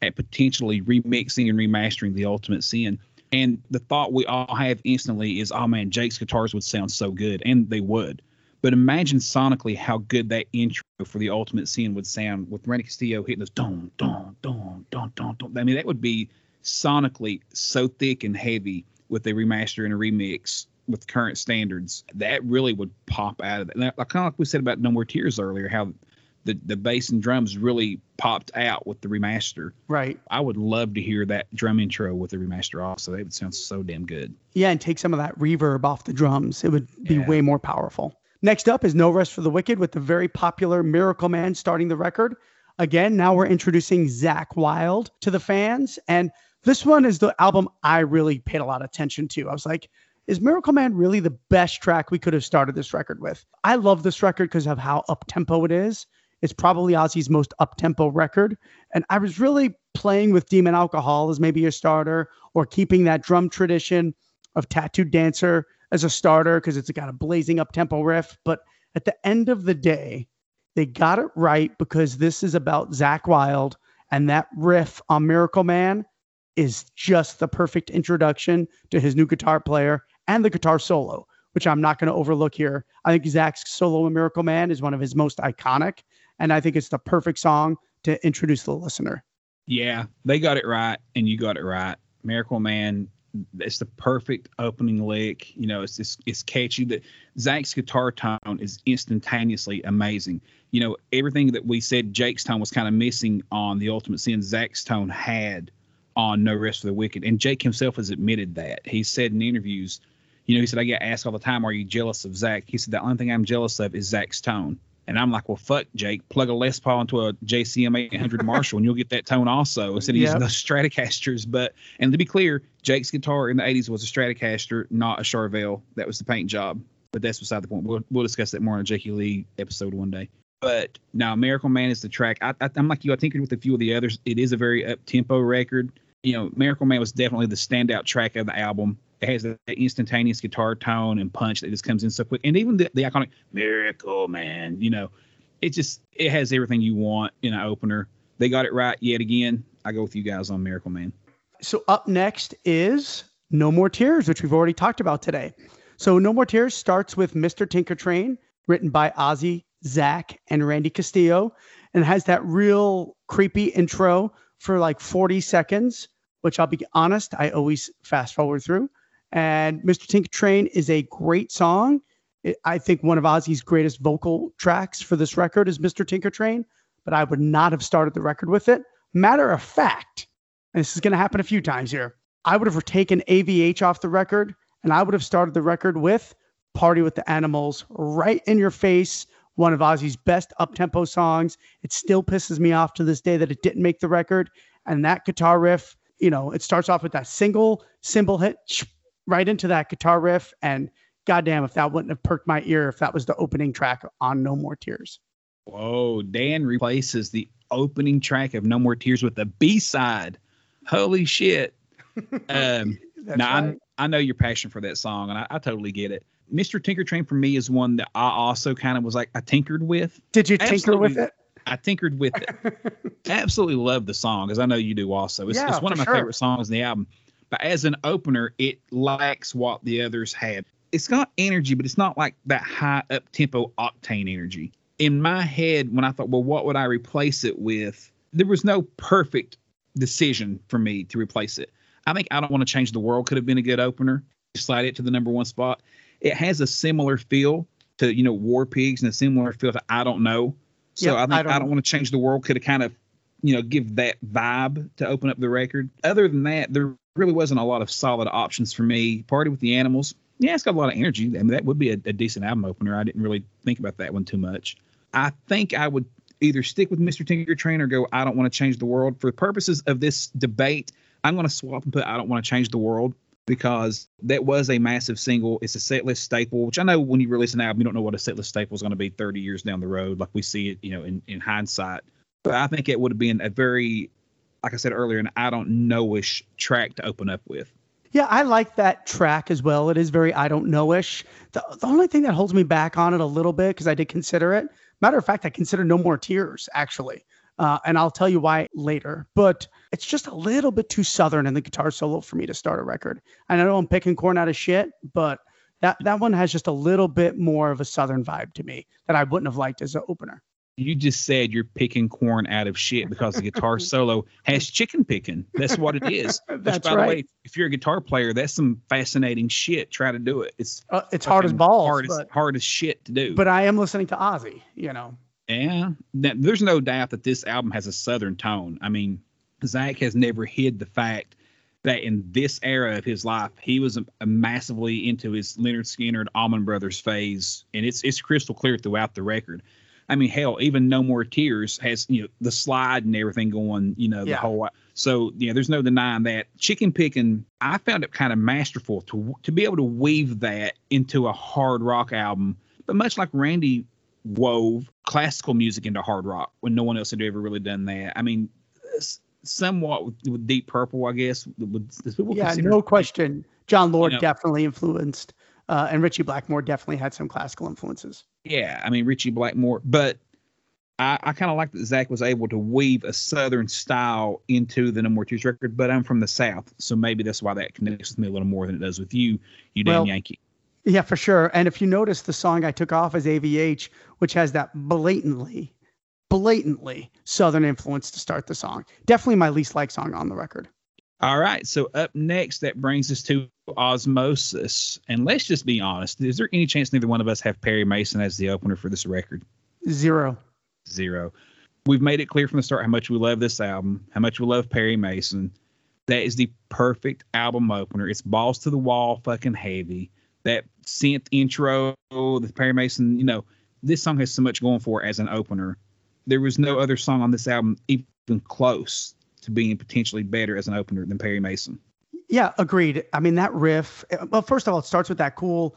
at potentially remixing and remastering the Ultimate Sin. And the thought we all have instantly is, oh man, Jake's guitars would sound so good. And they would. But imagine sonically how good that intro for the Ultimate Sin would sound with Randy Castillo hitting those don, don, don, don, don, don. I mean, that would be sonically so thick and heavy with a remaster and a remix with current standards. That really would pop out of it. Like, kind of like we said about No More Tears earlier, how the, the bass and drums really popped out with the remaster. Right. I would love to hear that drum intro with the remaster also. That would sound so damn good. Yeah, and take some of that reverb off the drums. It would be Yeah. way more powerful. Next up is No Rest for the Wicked with the very popular Miracle Man starting the record. Again, now we're introducing Zakk Wylde to the fans. And this one is the album I really paid a lot of attention to. I was like, is Miracle Man really the best track we could have started this record with? I love this record because of how up tempo it is. It's probably Ozzy's most up tempo record. And I was really playing with Demon Alcohol as maybe a starter or keeping that drum tradition of Tattooed Dancer as a starter because it's got a blazing up tempo riff. But at the end of the day, they got it right because this is about Zakk Wylde and that riff on Miracle Man is just the perfect introduction to his new guitar player and the guitar solo, which I'm not going to overlook here. I think Zakk's solo in Miracle Man is one of his most iconic, and I think it's the perfect song to introduce the listener. Yeah, they got it right, and you got it right. Miracle Man, it's the perfect opening lick. You know, it's just, it's catchy. That Zakk's guitar tone is instantaneously amazing. You know, everything that we said Jake's tone was kind of missing on the Ultimate Sin, Zakk's tone had on No Rest for the Wicked, and Jake himself has admitted that. He said in interviews, you know, he said I get asked all the time, "Are you jealous of Zakk?" He said the only thing I'm jealous of is Zakk's tone. And I'm like, well, fuck, Jake, plug a Les Paul into a JCM 800 Marshall, and you'll get that tone also instead of yep. using those Stratocasters. But and to be clear, Jake's guitar in the 80s was a Stratocaster, not a Charvel. That was the paint job. But that's beside the point. We'll, we'll discuss that more on a Jakey Lee episode one day. But now, Miracle Man is the track. I, I'm like you. I tinkered with a few of the others. It is a very up tempo record. You know, Miracle Man was definitely the standout track of the album. It has that instantaneous guitar tone and punch that just comes in so quick. And even the, the iconic Miracle Man, you know, it just it has everything you want in an opener. They got it right yet again. I go with you guys on Miracle Man. So up next is No More Tears, which we've already talked about today. So No More Tears starts with Mr. Tinker Train, written by Ozzy, Zakk, and Randy Castillo, and has that real creepy intro for like 40 seconds, which I'll be honest, I always fast forward through. And Mr. Tinker Train is a great song. I think one of Ozzy's greatest vocal tracks for this record is Mr. Tinker Train, but I would not have started the record with it. Matter of fact, and this is going to happen a few times here, I would have taken AVH off the record and I would have started the record with Party with the Animals right in your face. One of Ozzy's best up tempo songs. It still pisses me off to this day that it didn't make the record. And that guitar riff, you know, it starts off with that single cymbal hit right into that guitar riff. And goddamn, if that wouldn't have perked my ear, if that was the opening track on No More Tears. Whoa, Dan replaces the opening track of No More Tears with the B side. Holy shit. Um, now, right. I, I, know your passion for that song, and I, I totally get it. Mr. Tinker Train for me is one that I also kind of was like, I tinkered with. Did you tinker Absolutely. with it? I tinkered with it. Absolutely love the song, as I know you do also. It's, yeah, it's one of my sure. favorite songs in the album. But as an opener, it lacks what the others had. It's got energy, but it's not like that high up tempo octane energy. In my head, when I thought, well, what would I replace it with? There was no perfect decision for me to replace it. I think I don't want to change the world could have been a good opener. Slide it to the number one spot. It has a similar feel to you know War Pigs and a similar feel to I don't know. So yep, I think I don't, I don't want to change the world could have kind of you know give that vibe to open up the record. Other than that, there really wasn't a lot of solid options for me. Party with the Animals, yeah, it's got a lot of energy. I mean, that would be a, a decent album opener. I didn't really think about that one too much. I think I would either stick with Mr. Tinker Train or go, I don't want to change the world. For the purposes of this debate, I'm going to swap and put I don't want to change the world because that was a massive single. It's a setlist staple, which I know when you release an album, you don't know what a setlist staple is going to be 30 years down the road, like we see it, you know, in, in hindsight. But I think it would have been a very like I said earlier, an I don't know-ish track to open up with. Yeah, I like that track as well. It is very I don't know-ish. The, the only thing that holds me back on it a little bit because I did consider it. Matter of fact, I consider No More Tears actually, uh, and I'll tell you why later. But it's just a little bit too southern in the guitar solo for me to start a record. And I know I'm picking corn out of shit, but that that one has just a little bit more of a southern vibe to me that I wouldn't have liked as an opener you just said you're picking corn out of shit because the guitar solo has chicken picking. That's what it is. that's Which, by right. the way, if you're a guitar player, that's some fascinating shit. Try to do it. It's uh, it's hard as balls. Hard but, as, hard as shit to do. But I am listening to Ozzy. You know. Yeah, there's no doubt that this album has a southern tone. I mean, Zakk has never hid the fact that in this era of his life, he was massively into his Lynyrd Skynyrd, Allman Brothers phase, and it's it's crystal clear throughout the record. I mean, hell, even No More Tears has you know the slide and everything going, you know, the yeah. whole. So yeah, there's no denying that. Chicken picking, I found it kind of masterful to to be able to weave that into a hard rock album, but much like Randy wove classical music into hard rock when no one else had ever really done that. I mean, somewhat with, with Deep Purple, I guess. Would, yeah, no question. Jon Lord you know, definitely influenced Uh, and Ritchie Blackmore definitely had some classical influences. Yeah, I mean Ritchie Blackmore, but I, I kind of like that Zakk was able to weave a Southern style into the No More Tears record. But I'm from the South, so maybe that's why that connects with me a little more than it does with you, you damn Well, Yankee. Yeah, for sure. And if you notice, the song I took off is AVH, which has that blatantly, blatantly Southern influence to start the song. Definitely my least liked song on the record. All right, so up next, that brings us to Ozzmosis, and let's just be honest: is there any chance neither one of us have Perry Mason as the opener for this record? Zero. Zero. We've made it clear from the start how much we love this album, how much we love Perry Mason. That is the perfect album opener. It's balls to the wall, fucking heavy. That synth intro, the Perry Mason, you know, this song has so much going for it as an opener. There was no other song on this album even close to being potentially better as an opener than Perry Mason. Yeah, agreed. I mean, that riff, well, first of all, it starts with that cool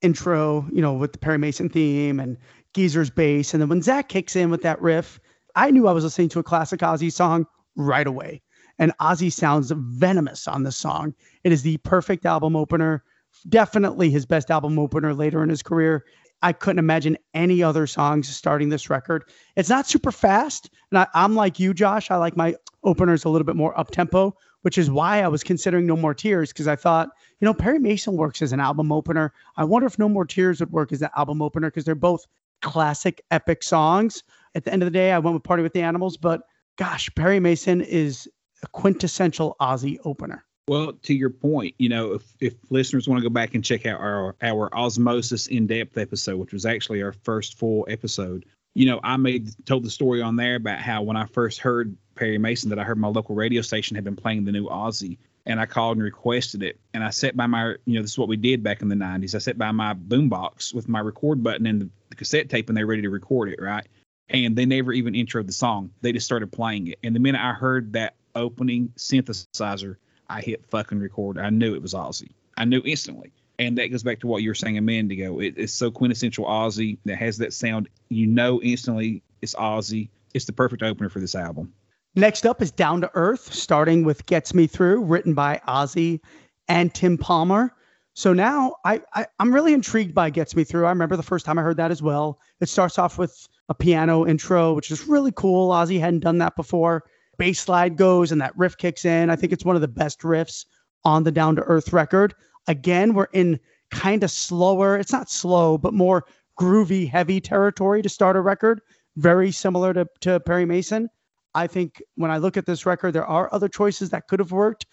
intro, you know, with the Perry Mason theme and Geezer's bass. And then when Zakk kicks in with that riff, I knew I was listening to a classic Ozzy song right away. And Ozzy sounds venomous on this song. It is the perfect album opener, definitely his best album opener later in his career. I couldn't imagine any other songs starting this record. It's not super fast. And I, I'm like you, Josh. I like my openers a little bit more up tempo, which is why I was considering No More Tears because I thought, you know, Perry Mason works as an album opener. I wonder if No More Tears would work as an album opener because they're both classic epic songs. At the end of the day, I went with Party with the Animals, but gosh, Perry Mason is a quintessential Ozzy opener. Well, to your point, you know, if, if listeners want to go back and check out our our Ozzmosis in depth episode, which was actually our first full episode, you know, I made told the story on there about how when I first heard Perry Mason, that I heard my local radio station had been playing the new Ozzy, and I called and requested it, and I sat by my, you know, this is what we did back in the '90s. I sat by my boombox with my record button and the, cassette tape, and they're ready to record it, right? And they never even introed the song; they just started playing it, and the minute I heard that opening synthesizer. I hit fucking record. I knew it was Ozzy. I knew instantly. And that goes back to what you were saying a minute ago. It, it's so quintessential Ozzy that has that sound. You know instantly it's Ozzy. It's the perfect opener for this album. Next up is Down to Earth, starting with Gets Me Through, written by Ozzy and Tim Palmer. So now I, I I'm really intrigued by Gets Me Through. I remember the first time I heard that as well. It starts off with a piano intro, which is really cool. Ozzy hadn't done that before. Bass slide goes and that riff kicks in. I think it's one of the best riffs on the Down to Earth record. Again, we're in kind of slower, it's not slow, but more groovy, heavy territory to start a record, very similar to, to Perry Mason. I think when I look at this record, there are other choices that could have worked,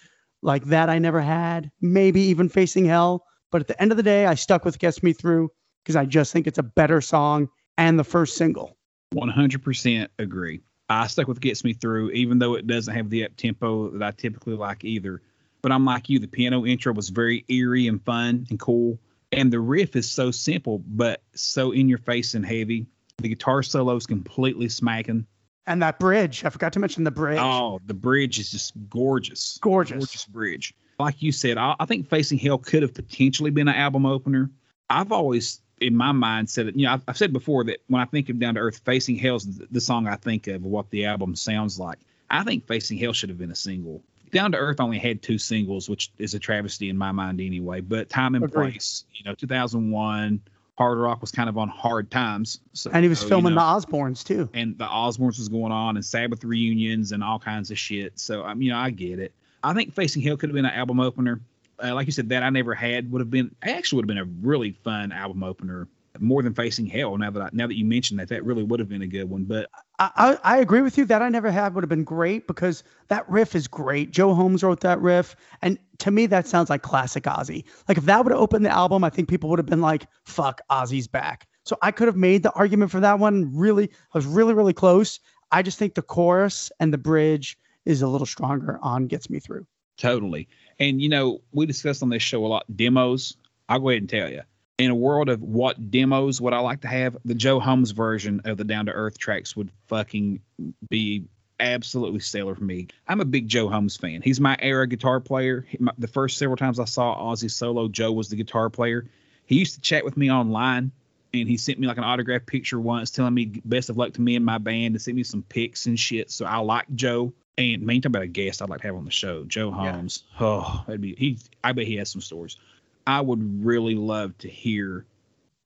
like That I Never Had, maybe even Facing Hell. But at the end of the day, I stuck with Gets Me Through because I just think it's a better song and the first single. 100% agree. I stuck with Gets Me Through, even though it doesn't have the up tempo that I typically like either. But I'm like you, the piano intro was very eerie and fun and cool. And the riff is so simple, but so in your face and heavy. The guitar solo is completely smacking. And that bridge, I forgot to mention the bridge. Oh, the bridge is just gorgeous. Gorgeous. Gorgeous bridge. Like you said, I, I think Facing Hell could have potentially been an album opener. I've always, in my mind, said, you know, I've, I've said before that when I think of Down to Earth, Facing Hell's the, the song I think of, what the album sounds like. I think Facing Hell should have been a single. Down to Earth only had two singles, which is a travesty in my mind anyway. But Time and Agreed. Place, you know, 2001, Hard Rock was kind of on hard times. So, and he was you filming know, the Osbournes too. and the Osbournes was going on and Sabbath reunions and all kinds of shit. So um, you know, I get it. I think Facing Hell could have been an album opener. Uh, like you said, that I never had would have been actually would have been a really fun album opener. More than Facing Hell. Now that I, now that you mentioned that, that really would have been a good one. But I, I, I agree with you that I never had would have been great because that riff is great. Joe Holmes wrote that riff, and to me that sounds like classic Ozzy. Like if that would have opened the album, I think people would have been like, "Fuck, Ozzy's back." So I could have made the argument for that one. Really, I was really really close. I just think the chorus and the bridge is a little stronger on "Gets Me Through." Totally. And you know, we discussed on this show a lot demos. I'll go ahead and tell you. In a world of what demos would I like to have, the Joe Holmes version of the Down to Earth tracks would fucking be absolutely stellar for me. I'm a big Joe Holmes fan. He's my era guitar player. He- my- the first several times I saw Ozzy solo, Joe was the guitar player. He used to chat with me online and he sent me like an autograph picture once telling me best of luck to me and my band and sent me some pics and shit. So I like Joe. And man, you talk about a guest I'd like to have on the show, Joe Yeah. Holmes. Oh, that'd be he. I bet he has some stories. I would really love to hear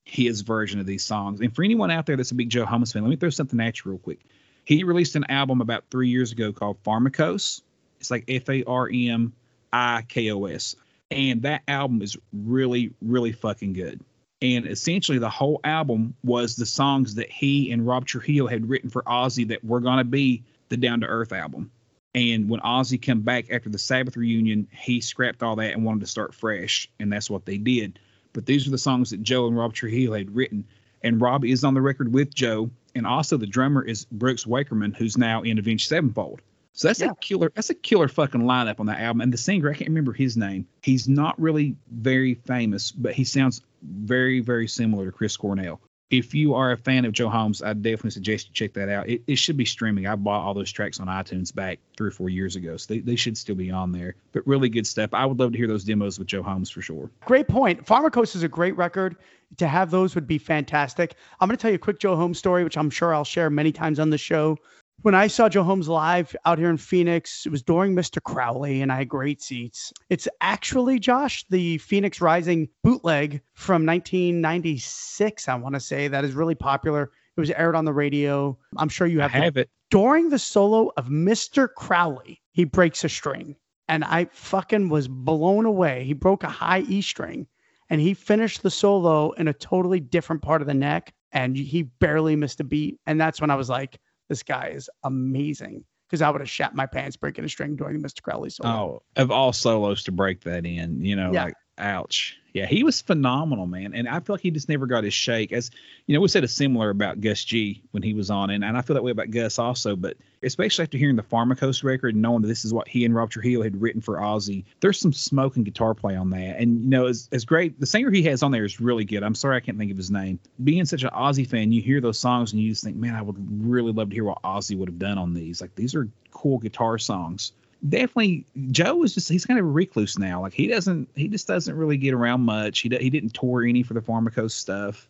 his version of these songs. And for anyone out there that's a big Joe Holmes fan, let me throw something at you real quick. He released an album about three years ago called Farmikos. It's like F A R M I K O S. And that album is really, really fucking good. And essentially, the whole album was the songs that he and Rob Trujillo had written for Ozzy that were going to be the Down to Earth album. And when Ozzy came back after the Sabbath reunion, he scrapped all that and wanted to start fresh, and that's what they did. But these are the songs that Joe and Rob Trujillo had written, and Rob is on the record with Joe, and also the drummer is Brooks Wackerman, who's now in Avenged Sevenfold. So that's Yeah. a killer. That's a killer fucking lineup on that album. And the singer, I can't remember his name. He's not really very famous, but he sounds very, very similar to Chris Cornell. If you are a fan of Joe Holmes, I definitely suggest you check that out. It, it should be streaming. I bought all those tracks on iTunes back three or four years ago, so they, they should still be on there. But really good stuff. I would love to hear those demos with Joe Holmes for sure. Great point. Farmikos is a great record. To have those would be fantastic. I'm going to tell you a quick Joe Holmes story, which I'm sure I'll share many times on the show. When I saw Joe Holmes live out here in Phoenix, it was during Mr. Crowley, and I had great seats. It's actually, Josh, the Phoenix Rising bootleg from 1996, I want to say, that is really popular. It was aired on the radio. I'm sure you I have, the have it. during the solo of Mr. Crowley, he breaks a string. And I fucking was blown away. He broke a high E string and he finished the solo in a totally different part of the neck and he barely missed a beat. And that's when I was like, this guy is amazing. Because I would have shat my pants breaking a string during Mr. Crowley solo. Oh, of all solos to break that in, you know, Yeah. like ouch. Yeah, he was phenomenal, man. And I feel like he just never got his shake. As you know, we said a similar about Gus G when he was on, and, and I feel that way about Gus also. But especially after hearing the Farmikos record and knowing that this is what he and Rob Trujillo had written for Ozzy, there's some smoke and guitar play on that. And you know, as, as great the singer he has on there is really good. I'm sorry I can't think of his name. Being such an Ozzy fan, you hear those songs and you just think, man, I would really love to hear what Ozzy would have done on these. Like these are cool guitar songs definitely Joe is just he's kind of a recluse now. Like he doesn't he just doesn't really get around much. He he didn't tour any for the Farmikos stuff.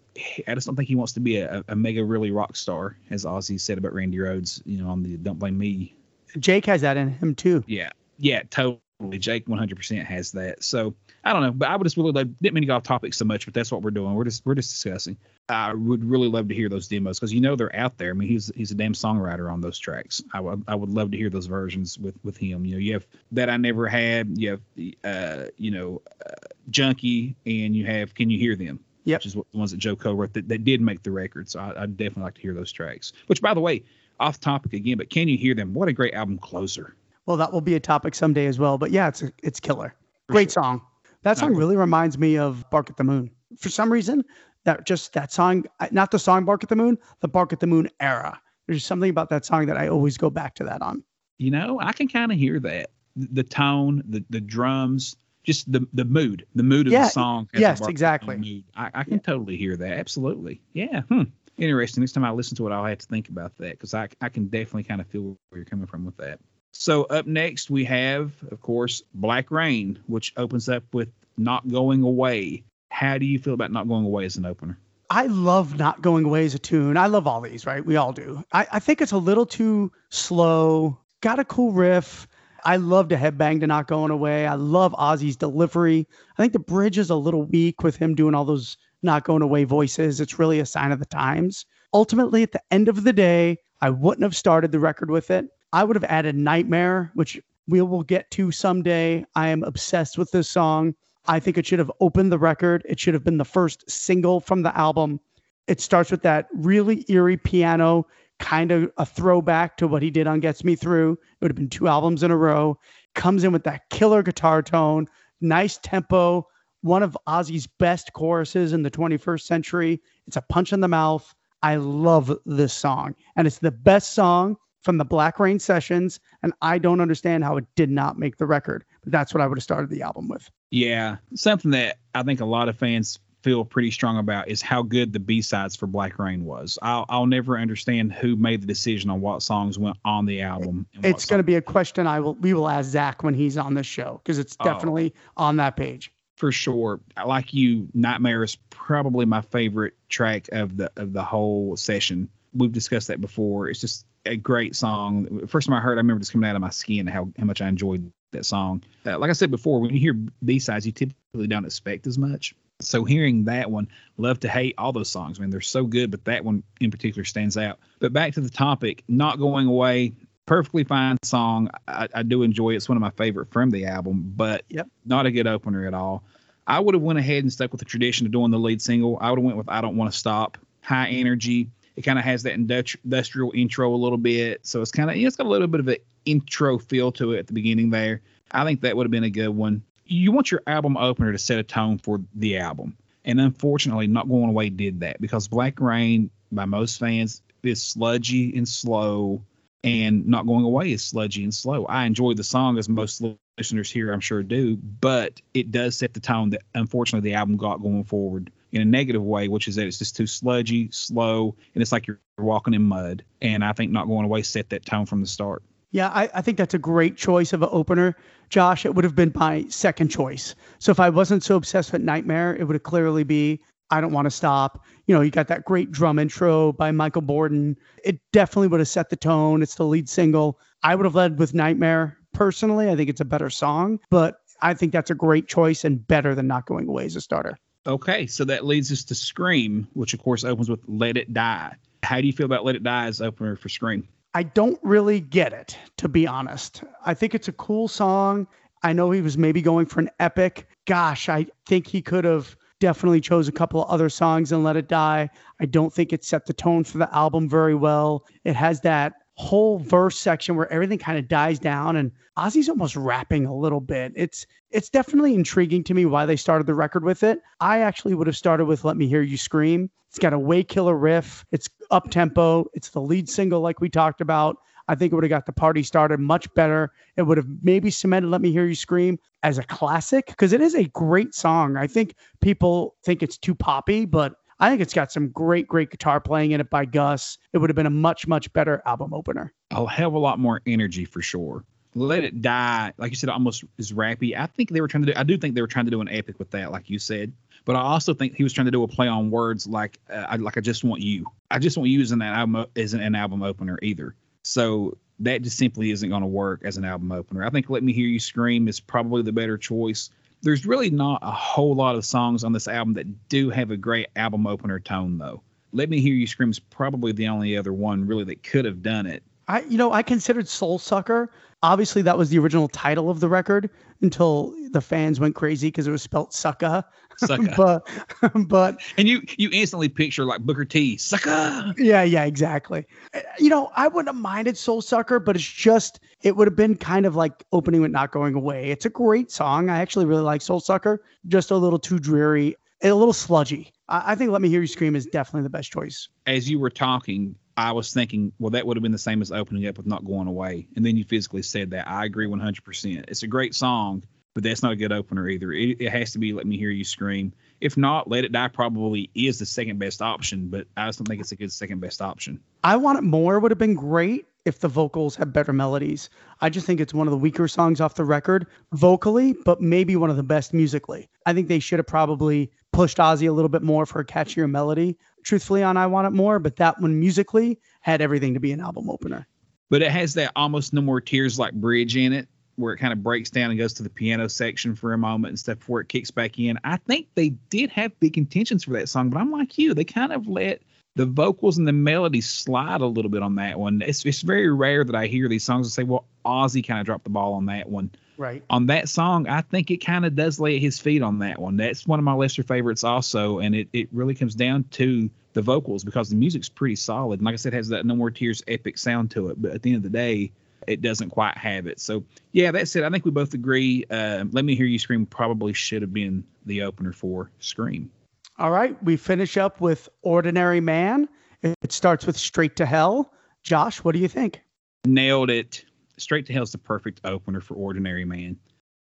I just don't think he wants to be a, a mega really rock star, as Ozzy said about Randy Rhoads. You know, on the Don't Blame Me. Jake has that in him too. Yeah, yeah, totally. Jake 100% has that. So I don't know, but I would just really love. Didn't mean to go off topic so much, but that's what we're doing. We're just we're just discussing. I would really love to hear those demos because you know they're out there. I mean, he's he's a damn songwriter on those tracks. I would I would love to hear those versions with with him. You know, you have that I never had. You have uh you know uh, Junkie, and you have Can You Hear Them? Yep. Which is what the ones that Joe co-wrote that, that did make the record. So I, I'd definitely like to hear those tracks. Which, by the way, off topic again, but Can You Hear Them? What a great album closer. Well, that will be a topic someday as well. But yeah, it's a, it's killer. Great song. That song Okay. really reminds me of Bark at the Moon. For some reason, that just that song, not the song Bark at the Moon, the Bark at the Moon era. There's something about that song that I always go back to that on. you know i can kind of hear that the tone the the drums just the the mood the mood of Yeah, the song yes, Bark at the exactly. I, I can totally hear that absolutely yeah hmm. interesting next time i listen to it i'll have to think about that because I, I can definitely kind of feel where you're coming from with that so up next we have of course black rain which opens up with not going away how do you feel about not going away as an opener I love not going away as a tune. I love all these, right? We all do. I, I think it's a little too slow. Got a cool riff. I love to headbang to not going away. I love Ozzy's delivery. I think the bridge is a little weak with him doing all those not going away voices. It's really a sign of the times. Ultimately, at the end of the day, I wouldn't have started the record with it. I would have added Nightmare, which we will get to someday. I am obsessed with this song. I think it should have opened the record. It should have been the first single from the album. It starts with that really eerie piano, kind of a throwback to what he did on Gets Me Through. It would have been two albums in a row. Comes in with that killer guitar tone, nice tempo, one of Ozzy's best choruses in the 21st century. It's a punch in the mouth. I love this song, and it's the best song from the Black Rain sessions. And I don't understand how it did not make the record, but that's what I would have started the album with. Yeah, something that I think a lot of fans feel pretty strong about is how good the B sides for Black Rain was. I'll, I'll never understand who made the decision on what songs went on the album. and It's going to be a question I will we will ask Zakk when he's on this show because it's Oh. definitely on that page. for sure. Like you, Nightmare is probably my favorite track of the of the whole session we've discussed that before. It's just a great song. First time I heard, I remember just coming out of my skin how how much I enjoyed that song. Uh, like I said before, when you hear B sides, you typically don't expect as much. So hearing that one, love to hate all those songs. I mean, they're so good, but that one in particular stands out. But back to the topic, not going away. Perfectly fine song. I, I do enjoy it. It's one of my favorite from the album, but Yep. not a good opener at all. I would have went ahead and stuck with the tradition of doing the lead single. I would have went with "I Don't Want to Stop." High energy. It kind of has that industrial intro a little bit, so it's kind of it's got a little bit of an intro feel to it at the beginning there. I think that would have been a good one. You want your album opener to set a tone for the album, and unfortunately, Not Going Away did that because Black Rain, by most fans, is sludgy and slow, and Not Going Away is sludgy and slow. I enjoyed the song as most listeners here, I'm sure, do, but it does set the tone that unfortunately the album got going forward in a negative way, which is that it's just too sludgy, slow, and it's like you're walking in mud. And I think Not Going Away set that tone from the start. Yeah, I, I think that's a great choice of an opener. Josh, it would have been my second choice. So if I wasn't so obsessed with Nightmare, it would have clearly be I Don't Want to Stop. You know, you got that great drum intro by Michael Bordin. It definitely would have set the tone. It's the lead single. I would have led with Nightmare. Personally, I think it's a better song, but I think that's a great choice and better than Not Going Away as a starter. Okay, so that leads us to Scream, which of course opens with Let It Die. How do you feel about Let It Die as opener for Scream? I don't really get it, to be honest. I think it's a cool song. I know he was maybe going for an epic. Gosh, I think he could have definitely chose a couple of other songs and let it die. I don't think it set the tone for the album very well. It has that whole verse section where everything kind of dies down and Ozzy's almost rapping a little bit. It's it's definitely intriguing to me why they started the record with it. I actually would have started with Let Me Hear You Scream. It's got a way killer riff. It's up tempo. It's the lead single like we talked about. I think it would have got the party started much better. It would have maybe cemented Let Me Hear You Scream as a classic because it is a great song. I think people think it's too poppy, but I think it's got some great, great guitar playing in it by Gus. It would have been a much, much better album opener. A hell of a lot more energy for sure. Let It Die, like you said, almost is rappy. I think they were trying to do, I do think they were trying to do an epic with that, like you said. But I also think he was trying to do a play on words like, uh, I, like I just want you. I just want you isn't that album isn't an album opener either. So that just simply isn't going to work as an album opener. I think Let Me Hear You Scream is probably the better choice. There's really not a whole lot of songs on this album that do have a great album opener tone, though. Let Me Hear You Scream is probably the only other one really that could have done it. I, you know, I considered Soul Sucker. Obviously, that was the original title of the record until the fans went crazy because it was spelt sucka. Sucka. but, but and you you instantly picture like Booker T, sucker. Yeah, yeah, exactly. Uh, You know, I wouldn't have minded Soul Sucker, but it's just it would have been kind of like opening with not going away. It's a great song. I actually really like Soul Sucker. Just a little too dreary, a little sludgy. I, I think Let Me Hear You Scream is definitely the best choice. As you were talking, I was thinking, well, that would have been the same as opening up with not going away. And then you physically said that. I agree 100%. It's a great song, but that's not a good opener either. It, it has to be Let Me Hear You Scream. If not, Let It Die probably is the second best option, but I just don't think it's a good second best option. I Want It More would have been great if the vocals had better melodies. I just think it's one of the weaker songs off the record vocally, but maybe one of the best musically. I think they should have probably pushed Ozzy a little bit more for a catchier melody, truthfully, on I Want It More, but that one musically had everything to be an album opener. But it has that almost no more tears like bridge in it, where it kind of breaks down and goes to the piano section for a moment and stuff before it kicks back in. I think they did have big intentions for that song, but I'm like you, they kind of let the vocals and the melody slide a little bit on that one. It's it's very rare that I hear these songs and say, well, Ozzy kind of dropped the ball on that one. Right. On that song, I think it kind of does lay at his feet on that one. That's one of my lesser favorites also, and it, it really comes down to the vocals because the music's pretty solid. And like I said, it has that No More Tears epic sound to it, but at the end of the day, it doesn't quite have it. So yeah, that's it. I think we both agree. Uh, Let Me Hear You Scream probably should have been the opener for Scream. All right. We finish up with Ordinary Man. It starts with Straight to Hell. Josh, what do you think? Nailed it. Straight to Hell's the perfect opener for Ordinary Man.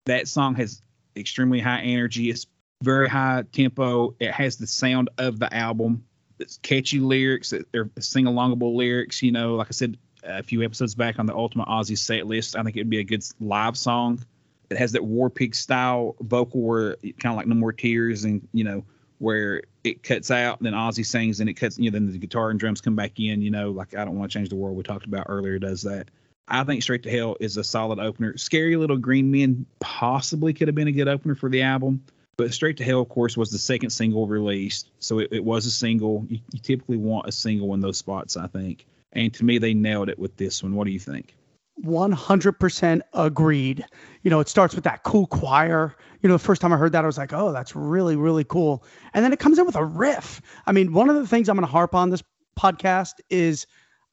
That song has extremely high energy. It's very high tempo. It has the sound of the album. It's catchy lyrics. They're sing alongable lyrics. You know, like I said a few episodes back on the Ultimate Ozzy set list, I think it would be a good live song. It has that War Pig style vocal where kind of like No More Tears and, you know, where it cuts out, then Ozzy sings, and it cuts, you know, then the guitar and drums come back in, you know, like I Don't Want to Change the World we talked about earlier does that. I think Straight to Hell is a solid opener. Scary Little Green Men possibly could have been a good opener for the album, but Straight to Hell, of course, was the second single released. So it, it was a single. You, you typically want a single in those spots, I think. And to me, they nailed it with this one. What do you think? 100% agreed. You know, it starts with that cool choir. You know, the first time I heard that, I was like, oh, that's really, really cool. And then it comes in with a riff. I mean, one of the things I'm going to harp on this podcast is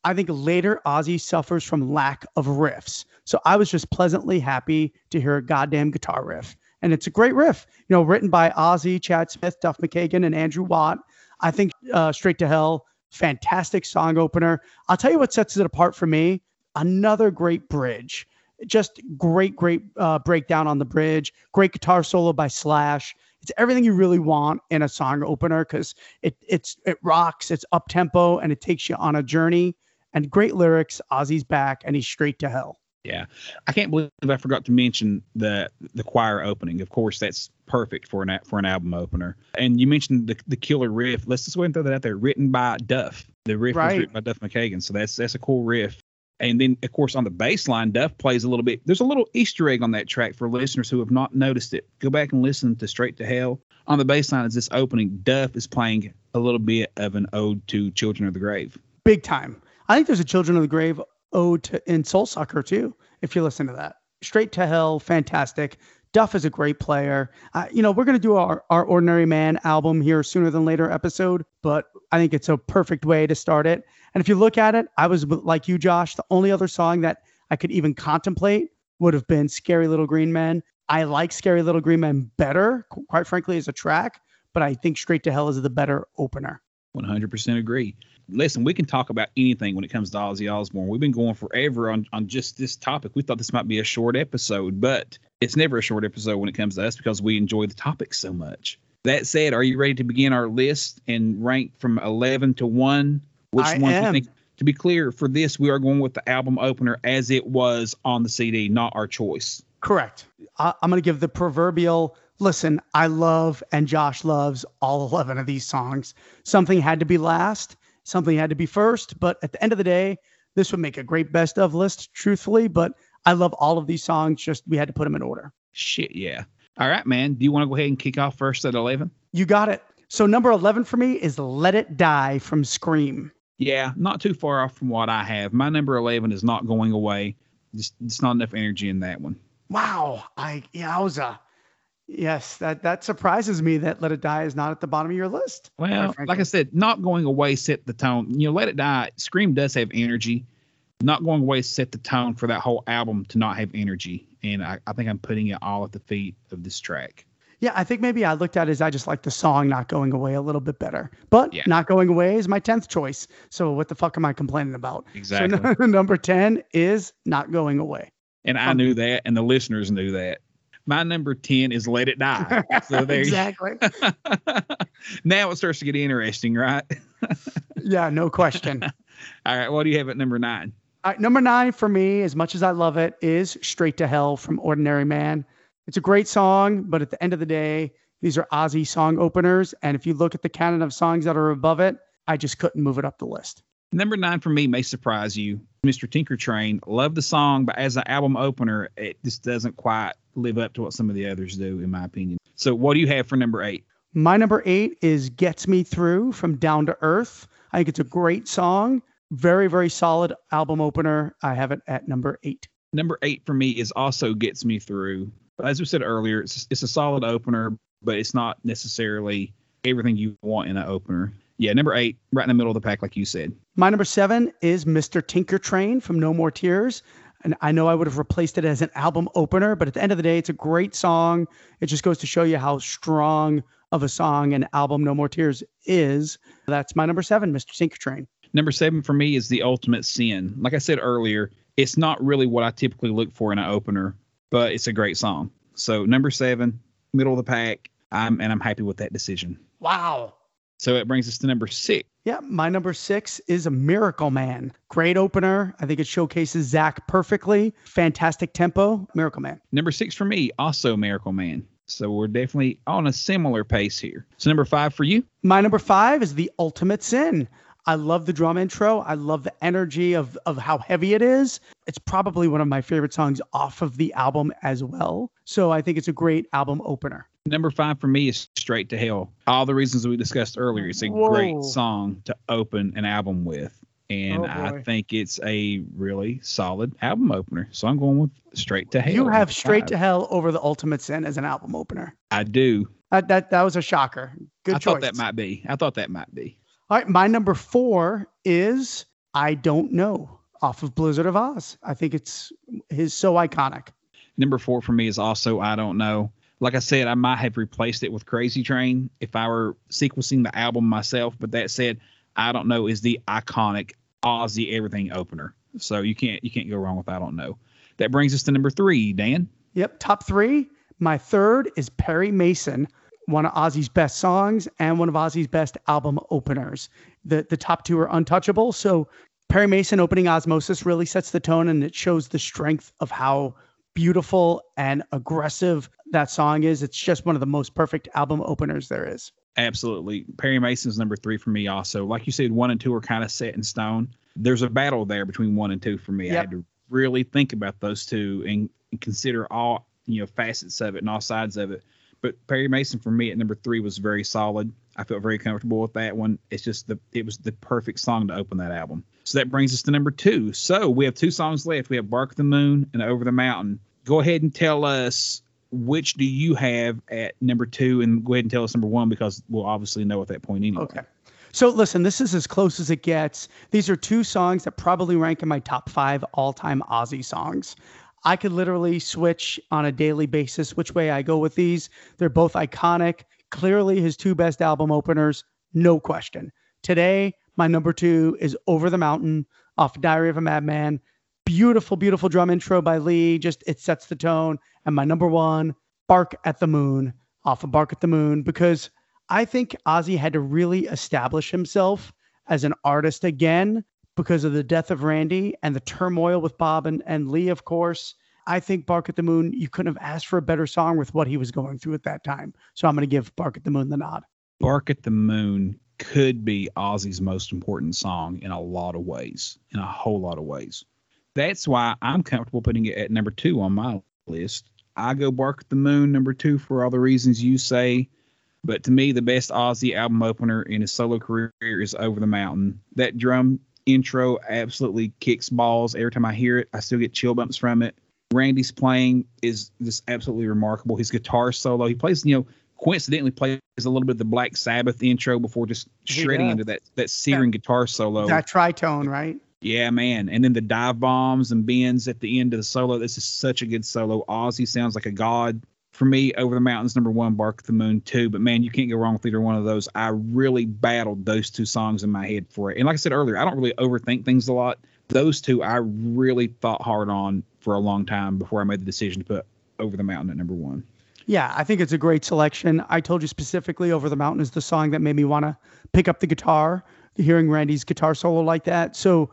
I think later Ozzy suffers from lack of riffs. So I was just pleasantly happy to hear a goddamn guitar riff. And it's a great riff, you know, written by Ozzy, Chad Smith, Duff McKagan, and Andrew Watt. I think uh, Straight to Hell, fantastic song opener. I'll tell you what sets it apart for me another great bridge. Just great, great uh, breakdown on the bridge. Great guitar solo by Slash. It's everything you really want in a song opener because it it's it rocks. It's up tempo and it takes you on a journey. And great lyrics. Ozzy's back and he's straight to hell. Yeah, I can't believe I forgot to mention the the choir opening. Of course, that's perfect for an for an album opener. And you mentioned the the killer riff. Let's just go ahead and throw that out there. Written by Duff. The riff Right. was written by Duff McKagan, so that's that's a cool riff. And then, of course, on the bass line, Duff plays a little bit. There's a little Easter egg on that track for listeners who have not noticed it. Go back and listen to Straight to Hell. On the bass line, as this opening, Duff is playing a little bit of an ode to Children of the Grave. Big time. I think there's a Children of the Grave ode to, in Soul Sucker too, if you listen to that. Straight to Hell, fantastic. Duff is a great player. Uh, you know, we're going to do our, our Ordinary Man album here sooner than later episode, but I think it's a perfect way to start it. And if you look at it, I was like you, Josh. The only other song that I could even contemplate would have been Scary Little Green Men. I like Scary Little Green Men better, qu- quite frankly, as a track, but I think Straight to Hell is the better opener. 100% agree. Listen, we can talk about anything when it comes to Ozzy Osbourne. We've been going forever on, on just this topic. We thought this might be a short episode, but it's never a short episode when it comes to us because we enjoy the topic so much. That said, are you ready to begin our list and rank from 11 to 1? Which I you am. think? To be clear, for this, we are going with the album opener as it was on the CD, not our choice. Correct. I, I'm going to give the proverbial listen. I love and Josh loves all 11 of these songs. Something had to be last, something had to be first. But at the end of the day, this would make a great best of list, truthfully. But I love all of these songs. Just we had to put them in order. Shit, yeah. All right, man. Do you want to go ahead and kick off first at 11? You got it. So number 11 for me is Let It Die from Scream. Yeah, not too far off from what I have. My number 11 is not going away. Just, just not enough energy in that one. Wow. I yowza. Yes, that that surprises me that Let It Die is not at the bottom of your list. Well, like I said, not going away set the tone. You know, Let It Die, Scream does have energy. Not going away set the tone for that whole album to not have energy. And I, I think I'm putting it all at the feet of this track. Yeah, I think maybe I looked at it as I just like the song not going away a little bit better. But Yeah. not going away is my 10th choice. So what the fuck am I complaining about? Exactly. So number 10 is not going away. And I um, knew that, and the listeners knew that. My number 10 is Let It Die. So there exactly. now it starts to get interesting, right? yeah, no question. All right, what do you have at number nine? All right, number nine for me, as much as I love it, is Straight to Hell from Ordinary Man. It's a great song, but at the end of the day, these are Ozzy song openers. And if you look at the canon of songs that are above it, I just couldn't move it up the list. Number nine for me may surprise you. Mr. Tinker Train. Love the song, but as an album opener, it just doesn't quite live up to what some of the others do, in my opinion. So, what do you have for number eight? My number eight is Gets Me Through from Down to Earth. I think it's a great song. Very, very solid album opener. I have it at number eight. Number eight for me is also Gets Me Through. As we said earlier, it's, it's a solid opener, but it's not necessarily everything you want in an opener. Yeah, number eight, right in the middle of the pack, like you said. My number seven is Mr. Tinker Train from No More Tears. And I know I would have replaced it as an album opener, but at the end of the day, it's a great song. It just goes to show you how strong of a song an album No More Tears is. That's my number seven, Mr. Tinker Train. Number seven for me is The Ultimate Sin. Like I said earlier, it's not really what I typically look for in an opener, but it's a great song. So number seven, middle of the pack, I'm, and I'm happy with that decision. Wow. So it brings us to number six. Yeah, my number six is a Miracle Man. Great opener. I think it showcases Zakk perfectly. Fantastic tempo. Miracle Man. Number six for me, also Miracle Man. So we're definitely on a similar pace here. So number five for you. My number five is the ultimate sin. I love the drum intro. I love the energy of of how heavy it is. It's probably one of my favorite songs off of the album as well. So I think it's a great album opener. Number five for me is Straight to Hell. All the reasons we discussed earlier. It's a Whoa. great song to open an album with. And Oh, I think it's a really solid album opener. So I'm going with Straight to Hell. You have Straight five. to Hell over the Ultimate Sin as an album opener. I do. That that, that was a shocker. Good I choice. thought that might be. I thought that might be. All right, my number four is I Don't Know off of Blizzard of Ozz. I think it's his so iconic. Number four for me is also I don't know. Like I said, I might have replaced it with Crazy Train if I were sequencing the album myself. But that said, I don't know is the iconic Ozzy everything opener. So you can't you can't go wrong with I don't know. That brings us to number three, Dan. Yep, top three. My third is Perry Mason, one of Ozzy's best songs and one of Ozzy's best album openers. The the top two are untouchable. So Perry Mason opening Ozzmosis really sets the tone and it shows the strength of how beautiful and aggressive that song is. It's just one of the most perfect album openers there is. Absolutely. Perry Mason's number three for me also. Like you said, one and two are kind of set in stone. There's a battle there between one and two for me. I had to really think about those two and, and consider all you know facets of it and all sides of it. But Perry Mason for me at number three was very solid. I felt very comfortable with that one. It's just the it was the perfect song to open that album. So that brings us to number two. So we have two songs left. We have Bark the Moon and Over the Mountain. Go ahead and tell us which do you have at number two, and go ahead and tell us number one because we'll obviously know at that point anyway. Okay. So listen, this is as close as it gets. These are two songs that probably rank in my top five all-time Ozzy songs. I could literally switch on a daily basis which way I go with these. They're both iconic. Clearly his two best album openers, no question. Today, my number two is Over the Mountain off Diary of a Madman. Beautiful, beautiful drum intro by Lee. Just it sets the tone. And my number one, Bark at the Moon off of Bark at the Moon, because I think Ozzy had to really establish himself as an artist again because of the death of Randy and the turmoil with Bob and, and Lee, of course. I think Bark at the Moon, you couldn't have asked for a better song with what he was going through at that time. So I'm going to give Bark at the Moon the nod. Bark at the Moon could be Ozzy's most important song in a lot of ways, in a whole lot of ways. That's why I'm comfortable putting it at number two on my list. I go Bark at the Moon number two for all the reasons you say. But to me, the best Ozzy album opener in his solo career is Over the Mountain. That drum intro absolutely kicks balls. Every time I hear it, I still get chill bumps from it. Randy's playing is just absolutely remarkable. His guitar solo, he plays, you know, coincidentally plays a little bit of the Black Sabbath intro before just shredding into that that searing guitar solo. That tritone, right? Yeah, man. And then the dive bombs and bends at the end of the solo. This is such a good solo. Ozzy sounds like a god. For me, Over the Mountains, number one, Bark at the Moon, two. But man, you can't go wrong with either one of those. I really battled those two songs in my head for it. And like I said earlier, I don't really overthink things a lot. Those two, I really thought hard on for a long time before I made the decision to put Over the Mountain at number one. Yeah, I think it's a great selection. I told you specifically Over the Mountain is the song that made me want to pick up the guitar, hearing Randy's guitar solo like that. So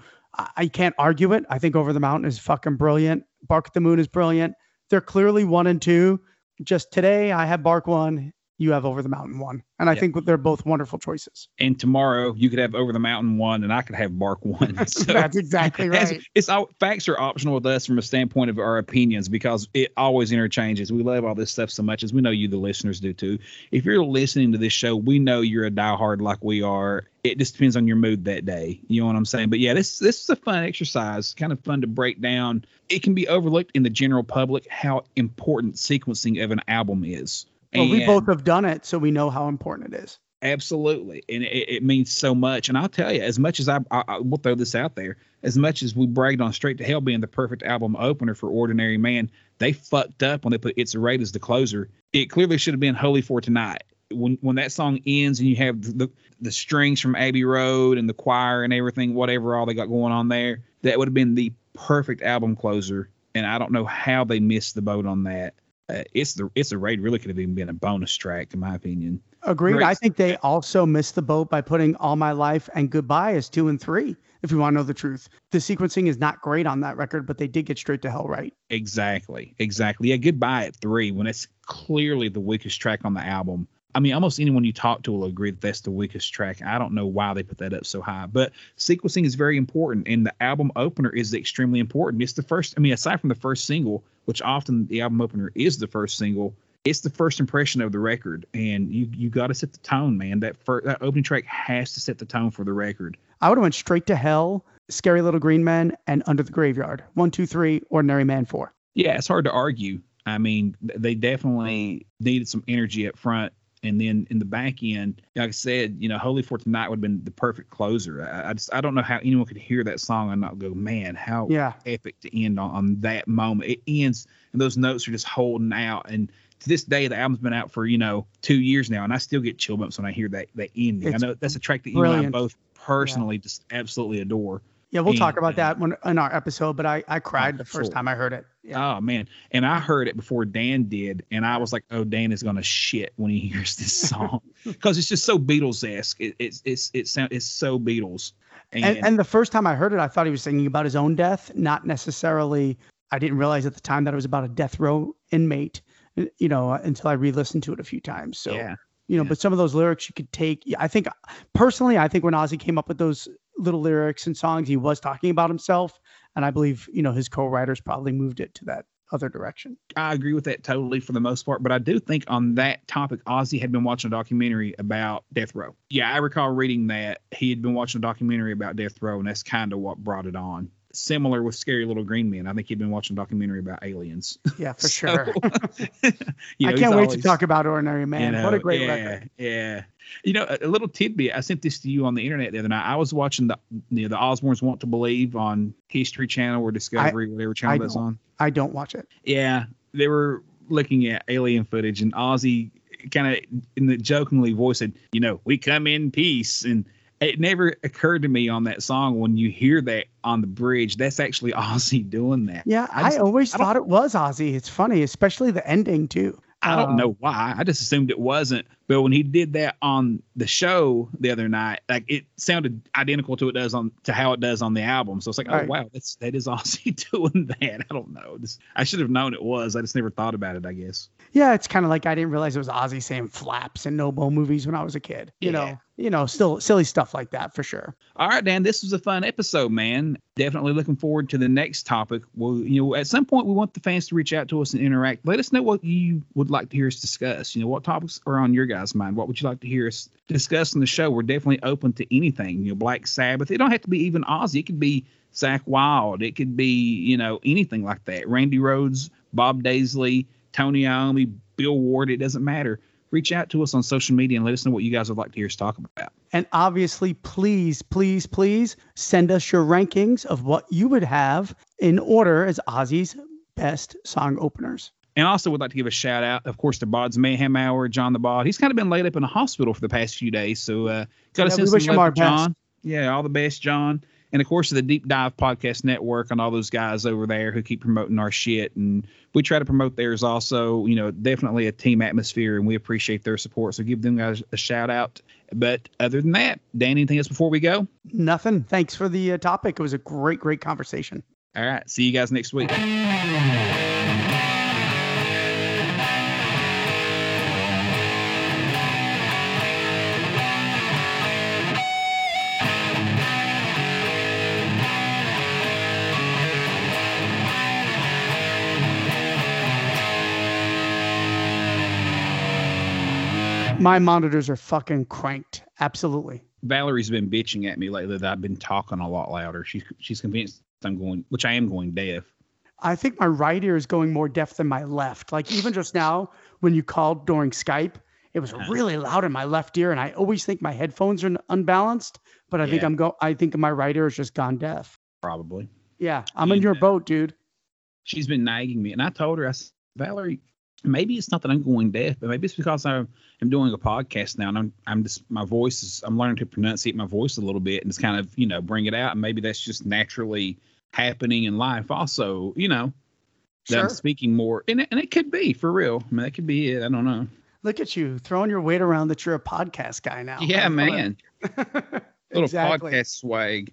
I, can't argue it. I think Over the Mountain is fucking brilliant. Bark at the Moon is brilliant. They're clearly one and two. Just today, I have Bark one. You have Over the Mountain one. And I Yeah. think they're both wonderful choices. And tomorrow you could have Over the Mountain one, and I could have Bark one. So That's exactly It's- right. It's, all facts are optional with us from a standpoint of our opinions because it always interchanges. We love all this stuff so much, as we know you, the listeners, do too. If you're listening to this show, we know you're a diehard like we are. It just depends on your mood that day. You know what I'm saying? But yeah, this this is a fun exercise, kind of fun to break down. It can be overlooked in the general public how important sequencing of an album is. Well, we both have done it, so we know how important it is. Absolutely, and it, it means so much. And I'll tell you, as much as I, I, I will throw this out there, as much as we bragged on Straight to Hell being the perfect album opener for Ordinary Man, they fucked up when they put It's a Raid as the closer. It clearly should have been Holy for Tonight. When when that song ends and you have the the strings from Abbey Road and the choir and everything, whatever all they got going on there, that would have been the perfect album closer. And I don't know how they missed the boat on that. Uh, it's the it's a raid really could have even been a bonus track in my opinion. Agreed. Great I think they also missed the boat by putting All My Life and Goodbye as two and three. If you want to know the truth, the sequencing is not great on that record, but they did get straight to hell right. Exactly, exactly. Yeah, goodbye at three when it's clearly the weakest track on the album. I mean, almost anyone you talk to will agree that that's the weakest track. I don't know why they put that up so high, but sequencing is very important, and the album opener is extremely important. It's the first. I mean, aside from the first single, which often the album opener is the first single, it's the first impression of the record, and you you got to set the tone, man. That first, that opening track has to set the tone for the record. I would have went straight to hell, Scary Little Green Men, and Under the Graveyard. One, two, three, Ordinary Man four. Yeah, it's hard to argue. I mean, they definitely needed some energy up front. And then in the back end, like I said, you know, Holy for Tonight would have been the perfect closer. I, I just I don't know how anyone could hear that song and not go, man, how Yeah. epic to end on, on that moment. It ends and those notes are just holding out. And to this day, the album's been out for, you know, two years now, and I still get chill bumps when I hear that that ending. It's I know that's a track that you and I both personally just absolutely adore. Yeah, we'll talk about uh, that when, in our episode, but I, I cried the first absolutely. time I heard it. Yeah. Oh man, and I heard it before Dan did, and I was like, "Oh, Dan is gonna shit when he hears this song because it's just so Beatles esque. It, it's it's it sound it's so Beatles." And, and, and the first time I heard it, I thought he was singing about his own death, not necessarily. I didn't realize at the time that it was about a death row inmate, you know, uh, until I re-listened to it a few times. So, yeah, you know, yeah. but some of those lyrics you could take. yeah, I think personally, I think when Ozzy came up with those little lyrics and songs, he was talking about himself, and I believe you know his co-writers probably moved it to that other direction. I agree with that totally for the most part. But I do think on that topic, Ozzy had been watching a documentary about Death Row. Yeah, I recall reading that he had been watching a documentary about Death Row, and that's kind of what brought it on. Similar with Scary Little Green Men. I think he'd been watching a documentary about aliens. Yeah, for So, sure. you know, I can't wait to talk about Ordinary Man. You what a great yeah, record. Yeah. You know, a, a little tidbit. I sent this to you on the internet the other night. I was watching the you know, the Osbournes Want to Believe on History Channel or Discovery, whatever channel I that's on. I don't watch it. Yeah, they were looking at alien footage, and Ozzy kind of in the jokingly voice said, "You know, we come in peace." And it never occurred to me on that song when you hear that on the bridge, that's actually Ozzy doing that. Yeah, I I, always I thought it was Ozzy. It's funny, especially the ending too. I don't Uh, know why. I just assumed it wasn't. But when he did that on the show the other night, like it sounded identical to it does on to how it does on the album. So it's like, Right. oh wow, that's that is Ozzy doing that. I don't know. This, I should have known it was. I just never thought about it. I guess. Yeah, it's kind of like I didn't realize it was Ozzy saying flaps in Noble movies when I was a kid. You Yeah. know, you know, still silly stuff like that for sure. All right, Dan, this was a fun episode, man. Definitely looking forward to the next topic. Well, you know, at some point we want the fans to reach out to us and interact. Let us know what you would like to hear us discuss. You know, what topics are on your guys' mind? What would you like to hear us discuss in the show? We're definitely open to anything. You know, Black Sabbath. It don't have to be even Ozzy. It could be Zakk Wylde. It could be, you know, anything like that. Randy Rhoads, Bob Daisley, Tony Iommi, Bill Ward. It doesn't matter. Reach out to us on social media and let us know what you guys would like to hear us talk about. And obviously, please, please, please send us your rankings of what you would have in order as Ozzy's best song openers. And also would like to give a shout out, of course, to Bod's Mayhem Hour, John the Bod. He's kind of been laid up in a hospital for the past few days, so uh, got to Yeah, send some love John. Yeah, all the best, John. And of course, the Deep Dive Podcast Network and all those guys over there who keep promoting our shit, and we try to promote theirs also. You know, definitely a team atmosphere, and we appreciate their support. So give them guys a shout out. But other than that, Dan, anything else before we go? Nothing. Thanks for the uh, topic. It was a great, great conversation. All right, see you guys next week. My monitors are fucking cranked. Absolutely. Valerie's been bitching at me lately that I've been talking a lot louder. She's she's convinced I'm going, which I am going deaf. I think my right ear is going more deaf than my left. Like even just now, when you called during Skype, it was Uh-huh. really loud in my left ear, and I always think my headphones are unbalanced. But I think I'm go. I think my right ear has just gone deaf. Probably. Yeah, I'm in your boat, dude. She's been nagging me, and I told her, I said, Valerie, maybe it's not that I'm going deaf, but maybe it's because I'm I'm doing a podcast now, and I'm I'm just my voice is I'm learning to pronunciate my voice a little bit, and it's kind of you know bring it out, and maybe that's just naturally happening in life. Also, you know, that I'm speaking more, and it, and it could be for real. I mean, that could be it. I don't know. Look at you throwing your weight around that you're a podcast guy now. yeah, man, it. little exactly. podcast swag.